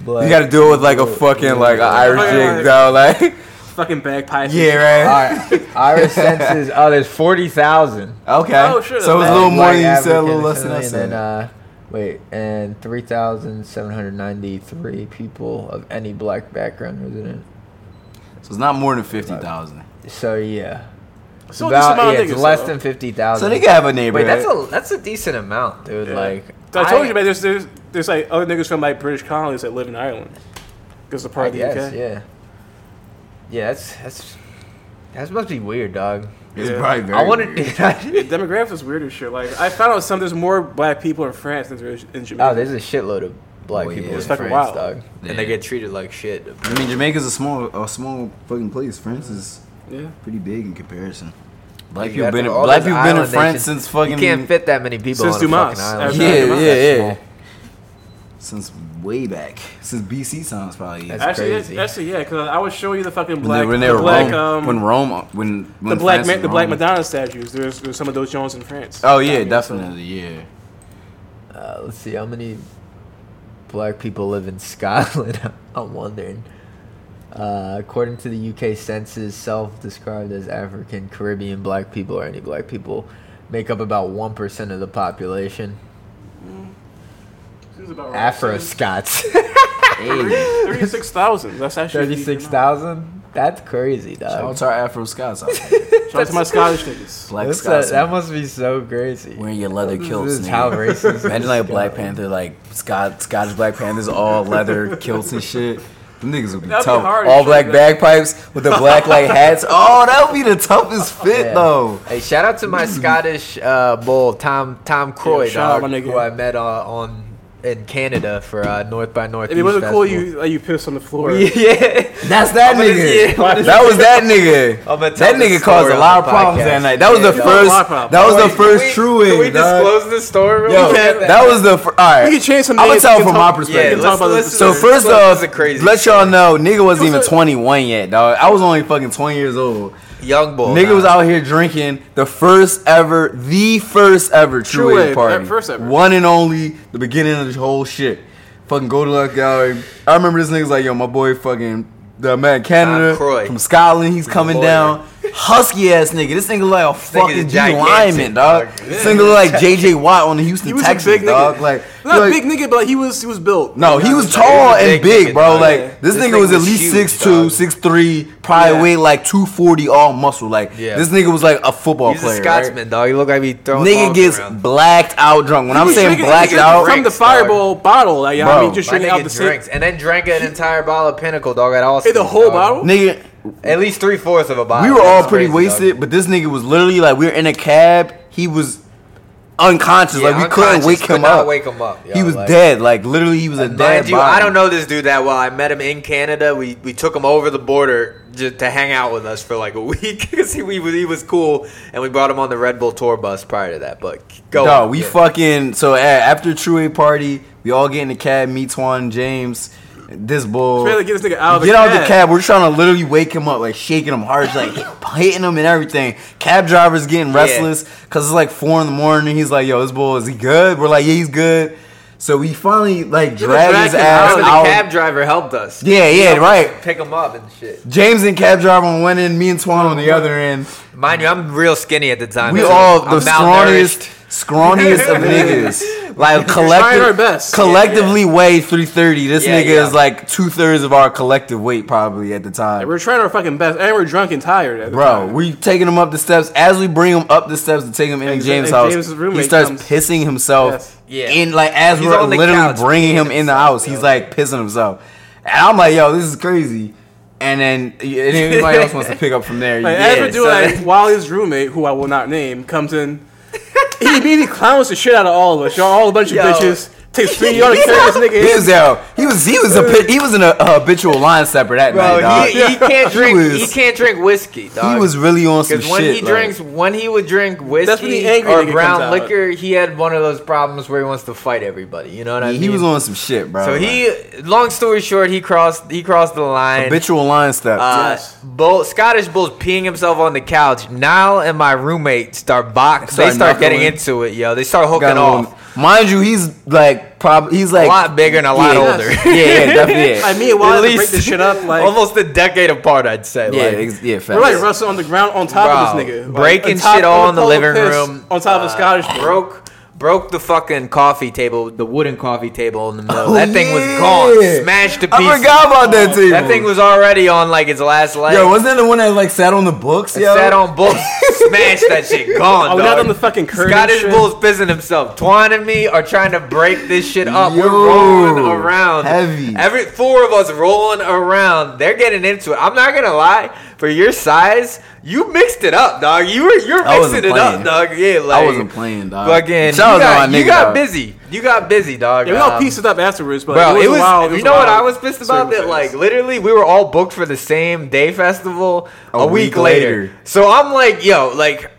black- You gotta do it with like a fucking like an Irish Right, right, jig, though. Like, Fucking bagpipes. yeah, All right. right, Irish census. Oh, there's forty thousand. Okay. Oh, sure, So it's a little bad. more than you said, a little less than I said. And then, uh, wait, and three thousand seven hundred ninety-three people of any black background resident. So it's not more than fifty thousand. So yeah, So this amount yeah, of it's niggas, less though. than fifty thousand. So thousand. they can have a Wait, neighborhood. that's a that's a decent amount, dude. Yeah. Like I told you, man. There's, there's there's like other niggas from like British colonies that live in Ireland. Because they're part I of the guess, UK. yeah. Yeah, that's that's that must be weird, dog. It's Yeah. probably very. I wanted. weird. Yeah, demographics is weird as shit. Like I found out some there's more black people in France than there is in Jamaica. oh, there's a shitload of black Oh, yeah. people It's in fucking France, wild. dog, Yeah. and they get treated like shit. I mean, Jamaica's a small, a small fucking place. France is yeah. pretty big in comparison. Black You people been, to- in, black people been in France nations. since fucking. You can't fit that many people Since on a fucking island. After Yeah, yeah, yeah. Since way back, since BC sounds probably. That's Actually, crazy. yeah, actually, yeah. Because I would show you the fucking when black, they, when they the black, Rome, um, when Rome, when, when the black, Ma- was the black Madonna statues. There's, there's some of those Jones in France. Oh I yeah, mean, definitely, yeah. Uh, let's see how many black people live in Scotland. I'm wondering. Uh, according to the UK census, self-described as African, Caribbean black people or any black people make up about one percent of the population. So right. Afro Scots, Thirty-six thousand. That's actually a decent thirty-six amount. thousand. That's crazy, dog. shout out to our Afro Scots. Shout out to my Scottish niggas. Black That's Scots. that, that must be so crazy. wearing your leather kilts. This is how racist Imagine like a Black. Panther, like Scott, Scottish Black Panthers, all leather kilts and shit. Them niggas would be That'd be tough. hard all black though. bagpipes with the black like hats. Oh, that would be the toughest fit Yeah. though. Hey, shout out to my Scottish uh, bull, Tom Tom Croy, Yeah, shout out dog, my nigga. who I met uh, on in Canada for uh, North by Northeast. If it wasn't cool, you like you pissed on the floor. yeah. That's that I'm gonna- nigga. yeah, gonna- that was that nigga. I'm gonna tell that nigga caused a lot of problems podcast. that night. That was Yeah, the that was a first. lot of problems. That was the first can we- true Can we dog. disclose this story? real Yo, quick? that was the fir- all right. We can change some I'm gonna tell We from talk- my perspective. we can talk let's- this. So This first off, let y'all know, nigga wasn't even 21 yet, dog. I was only fucking 20 years old. Young boy. Nigga nah. was out here drinking the first ever, the first ever True, True Wave Wave, party. first ever. One and only, the beginning of this whole shit. Fucking go to that gallery. I remember this nigga's like, yo, my boy fucking, the man Canada, from Scotland, he's coming down. Husky ass nigga. This nigga like a fucking D gigantic, lineman, dog. dog. This nigga look like J.J. Watt on the Houston He was a Texans, big nigga. dog. Like, Not like- a big nigga, but he was he was built. No, he was tall He and big big, bro. dog. Like this, This nigga nigga was at least huge, six two, dog. six three, probably Yeah. weighed like two forty, all muscle. Like Yeah. this nigga was like a football He's player. a Scotsman, dog. He look like he throwing. Right? Nigga gets around. blacked out drunk. When I'm was saying blacked he out, from the Drinks, dog. fireball bottle. Like, you know what I mean, just drinking out the drinks and then drank an entire bottle of Pinnacle, dog. At all. The whole bottle. nigga, At least three fourths of a bottle. we were all That's pretty crazy, dog. wasted, but this nigga was literally like we were in a cab. He was unconscious. Yeah, like we couldn't unconscious, wake could him not up. wake him up. yo, he was like- dead. Like literally, he was a dead. Mind you, body. I don't know this dude that well. I met him in Canada. We we took him over the border just to hang out with us for like a week because he, we was- he was cool, and we brought him on the Red Bull tour bus prior to that. But go, Dog, on. we Yeah. fucking so a- after True A party, we all get in the cab. Me, Twan, James, this bull. Get this nigga out of the get out cab. the cab. We're trying to literally wake him up, like shaking him hard, like hitting him and everything. Cab driver's getting restless because it's like four in the morning. He's like, "Yo, this bull is he good?" We're like, "Yeah, he's good." So we finally like drag his ass out. the cab driver helped us. Yeah, yeah, right. Pick him up and shit. James and cab driver on one end, me and Twan on the other end. Mind you, I'm real skinny at the time. We all I'm the scrawniest, scrawniest of niggas. Like trying collective, our best. collectively weigh 330. This Yeah, nigga yeah. is like two thirds of our collective weight probably at the Like, time. we're trying our fucking best, and we're drunk and tired. At the Bro, time. we taking him up the steps. As we bring him up the steps to take him in And James' house, James's he starts comes. pissing himself Yes. Yeah. in like as He's we're literally couch bringing him in the himself, house. He's like pissing himself, and I'm like, yo, this is crazy. And then anybody else wants to pick up from there. Like, yeah, as we're doing, so- like, while his roommate, who I will not name, comes in, he immediately clowns the shit out of all of us. Y'all all a bunch of Yo. bitches. Takes three y'all to carry this nigga He was yo, he was he was a pit- he was in a, a habitual line stepper that night, dog. he, he can't He drink. was- he can't drink whiskey. Dog. He was really on some Because when shit. he like- drinks, when he would drink whiskey angry or brown liquor, he had one of those problems where he wants to fight everybody. You know what I mean? he was on some shit, bro. So like, he, long story short, he crossed. He crossed the line. habitual line step. Uh, Yes. Bull, Scottish Bulls peeing himself on the couch. Niall and my roommate start box. They start getting into it, yo. They start hooking Got off. Mind you, he's like probably he's like a lot bigger and a lot yeah, older. Yeah, yeah, definitely. Yeah, Like, me and Wally had to break this shit up. Like, almost a decade apart, I'd say. yeah, like, ex- yeah. Facts. we're like wrestling on the ground on top Bro, of this nigga. Like, breaking on top- shit all in the living room. On top of the Uh, Scottish Bull. broke broke the fucking coffee table, the wooden coffee table in the middle. Oh, that thing was gone, smashed to pieces. I forgot about that table. That thing was already on like its last leg. Yo, wasn't that the one that like sat on the books? It Yo, sat on books, smashed that shit, gone. Oh, we dog. not on the fucking curtain Scottish shit? Bulls pissing himself. Twan and me are trying to break this shit up. We're rolling around. heavy. Every four of us rolling around. They're getting into it. I'm not gonna lie. For your size, you mixed it up, dog. You were you're mixing it playing. up, dog. Yeah, like I wasn't playing, dog. Fucking, you Shout out got, my you got dog. busy. You got busy, dog. Yeah, we all Um, pieced it up afterwards, but Bro, it was, it was. wild, it you know what I was pissed about? That like literally, we were all booked for the same day festival a, A week, week later. later. So I'm like, yo, like,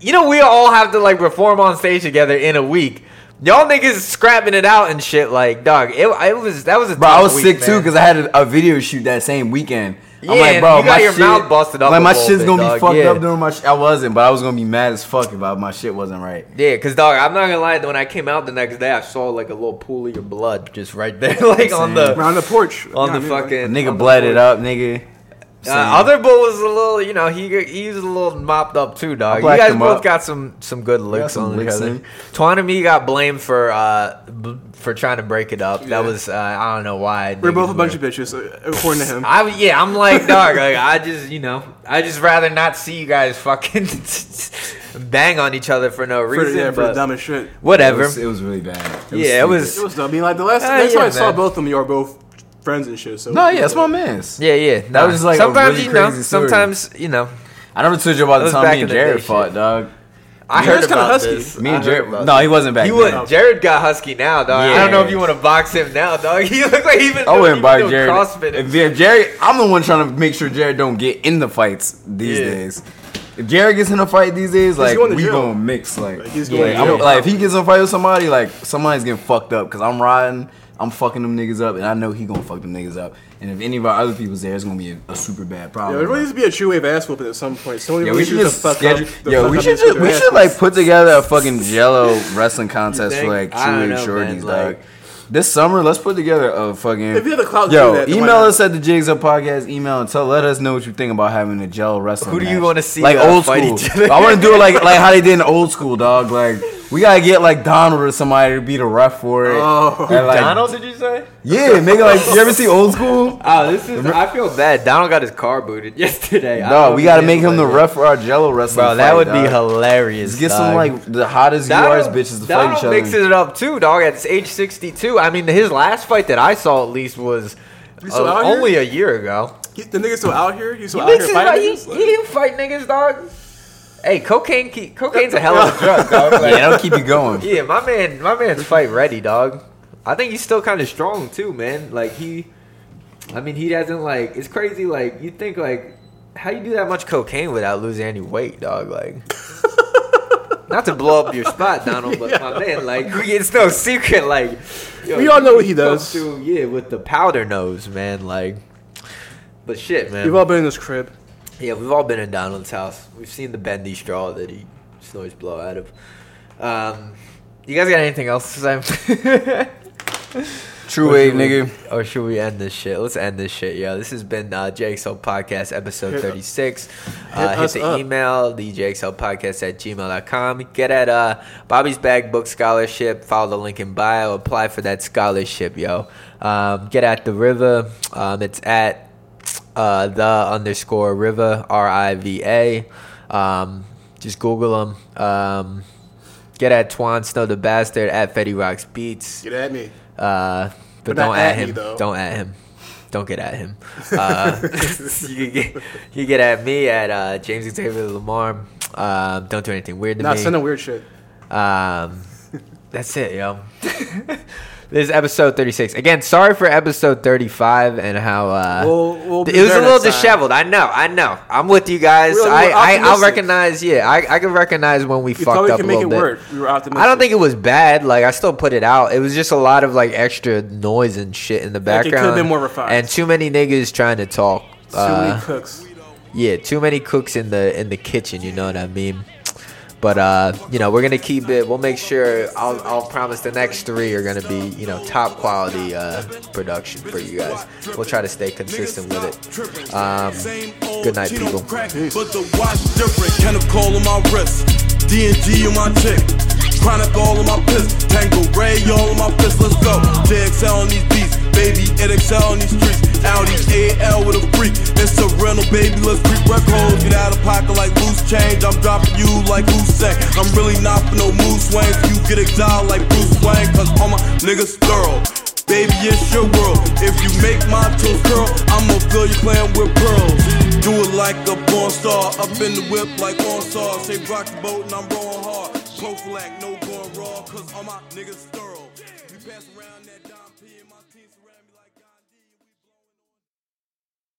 you know, we all have to like perform on stage together in a week. Y'all niggas scrapping it out and shit. Like, dog, it, it was that was a Bro, I was week, sick too because I had a, a video shoot that same weekend. I'm Yeah, like, bro, you got my your shit, mouth busted up Like my shit's bit, gonna dog, be fucked yeah. up during my. Sh- I wasn't, but I was gonna be mad as fuck about my shit wasn't right. Yeah, cause dog, I'm not gonna lie. When I came out the next day, I saw like a little pool of your blood just right there, like on the around the porch on Yeah, the I mean, fucking A nigga bled it up, nigga. Uh, other bull was a little, you know, he he was a little mopped up too, dog. You guys both up. got some some good licks some on each other. Twan and me got blamed for uh b- for trying to break it up. Yeah. That was uh, I don't know why. We're both a bunch of bitches, uh, according to him. I yeah, I'm like dog. Like I just you know I just rather not see you guys fucking bang on each other for no For, reason. yeah, for the but dumbest shit. whatever. It was, it was really bad. It Yeah, it was- It was dumb. I mean, like the last, Uh, next time yeah, I saw both of them, you are both friends and shit. So No, yeah, it's my man's. yeah, yeah. That was just, like, a sometimes really you know, crazy story. sometimes you know. I never told you about That the was time back me and in the Jared day fought, shit. dog. I Jared's heard kinda about husky. this. Me I and heard Jared. about No, he wasn't back He then. would. Jared got husky now, dog. I don't know if you want to box him now, dog. He look like even. I wouldn't buy Jared. CrossFit. If yeah, Jared, I'm the one trying to make sure Jared don't get in the fights these Yeah. days. If Jared gets in a fight these days, like going to we jail. gonna mix. Like, Like, he's like, going to I'm- jail. like, if he gets in a fight with somebody, like somebody's getting fucked up because I'm riding, I'm fucking them niggas up, and I know he gonna fuck them niggas up. And if any of our other people's there, it's gonna be a, a super bad Yeah, problem. there really needs to be a true wave ass whooping at some point. So Yeah, really we should needs just to fuck schedule. up the Yo, fuck we up should just we should like put together a fucking Jello wrestling contest for like true don't shorties, man, dog. like- this summer, let's put together a fucking. If you have the clout to do yo, that, then email us at the JXL Podcast. Email and tell let us know what you think about having a gel wrestling. Who do you wanna see, Like uh, old school. each other? I want to do it like like how they did in old school, dog. Like we gotta get like Donald or somebody to be the ref for it. Oh. And, like, Donald, did you say? Yeah, make it like you ever see old school? Oh, this is. I feel bad. Donald got his car booted yesterday. No, we gotta make he him the ref for our Jello wrestling. Bro, that fight, would be hilarious. Let's get some like the hottest Donald, URs bitches to fight Donald each other. mixes it up too, dog. At age 62. I mean, his last fight that I saw at least was You uh, out here? only a year ago. He- the nigga's still out here. He's still He out here fighting. up. He, niggas? he fight niggas, dog. Hey, cocaine, keep, cocaine's a hell of a drug, dog. Like, yeah, that'll keep you going. yeah, my man, my man's fight ready, dog. I think he's still kind of strong too, man. Like he, I mean, he doesn't like. It's crazy. Like you think like. how you do that much cocaine without losing any weight, dog? Like, not to blow up your spot, Donald, but my man, like, it's no secret. Like, yo, We all know what he does. through, yeah, with the powder nose, man. Like, but shit, man. We've all been in this crib. Yeah, we've all been in Donald's house. We've seen the bendy straw that he snores blow out of. Um, you guys got anything else to say? True Or wave, nigga. Or should we end this shit? Let's end this shit, yo. This has been uh, JXL Podcast episode 36. hit Uh, hit us the up. email, the JXL Podcast at gmail.com. Get at uh, Bobby's Bag Book Scholarship. Follow the link in bio. Apply for that scholarship, yo. Um, get at Tha Riva. Um, it's at uh, the underscore river, R I V A. Um, just Google them. Um, get at Twan Snow the Bastard at Fetty Rocks Beats. Get at me. Uh, but, But don't at at me, him. though. Don't at him. Don't get at him. Uh, you, can get, you get at me at uh, James Xavier Lamar. Um, don't do anything weird to Not me. sending weird shit. Um, that's it, yo. this is episode 36. Again, sorry for episode 35 and how uh, We'll- we'll it was a little time. disheveled. I know, I know. I'm with you guys. We're- I, I, I'll recognize. Yeah, I, I can recognize when we, We fucked up could a little it bit. work. We were optimistic. I don't think it was bad. Like I still put it out. It was just a lot of like extra noise and shit in the Like, it could've background. been more refined. And too many niggas trying to talk. too Uh, many cooks. yeah, too many cooks in the in the kitchen. You know what I mean? But uh, you know, we're gonna keep it. We'll make sure. I'll, I'll promise the next three are gonna be you know top quality uh, production for you guys. We'll try to stay consistent with it. Um, good night, people. But the watch different. Chemical on my wrist. D&G on my chick. Chronic all on my piss. Tango Ray all on my fist. Let's go. JXL on these beats. Baby, it excel on these streets. Audi AL with a freak. It's a rental, baby. Let's creep records. Get out of pocket like loose change. I'm dropping you like Hussein. I'm really not for no mood swings. You get exiled like Bruce Wayne. Cause all my niggas thorough. Baby, it's your world. If you make my toes curl, I'ma fill you playing with pearls. Do it like a porn star, up in the whip like on saw. Say rock the boat and I'm rolling hard. Profilac, no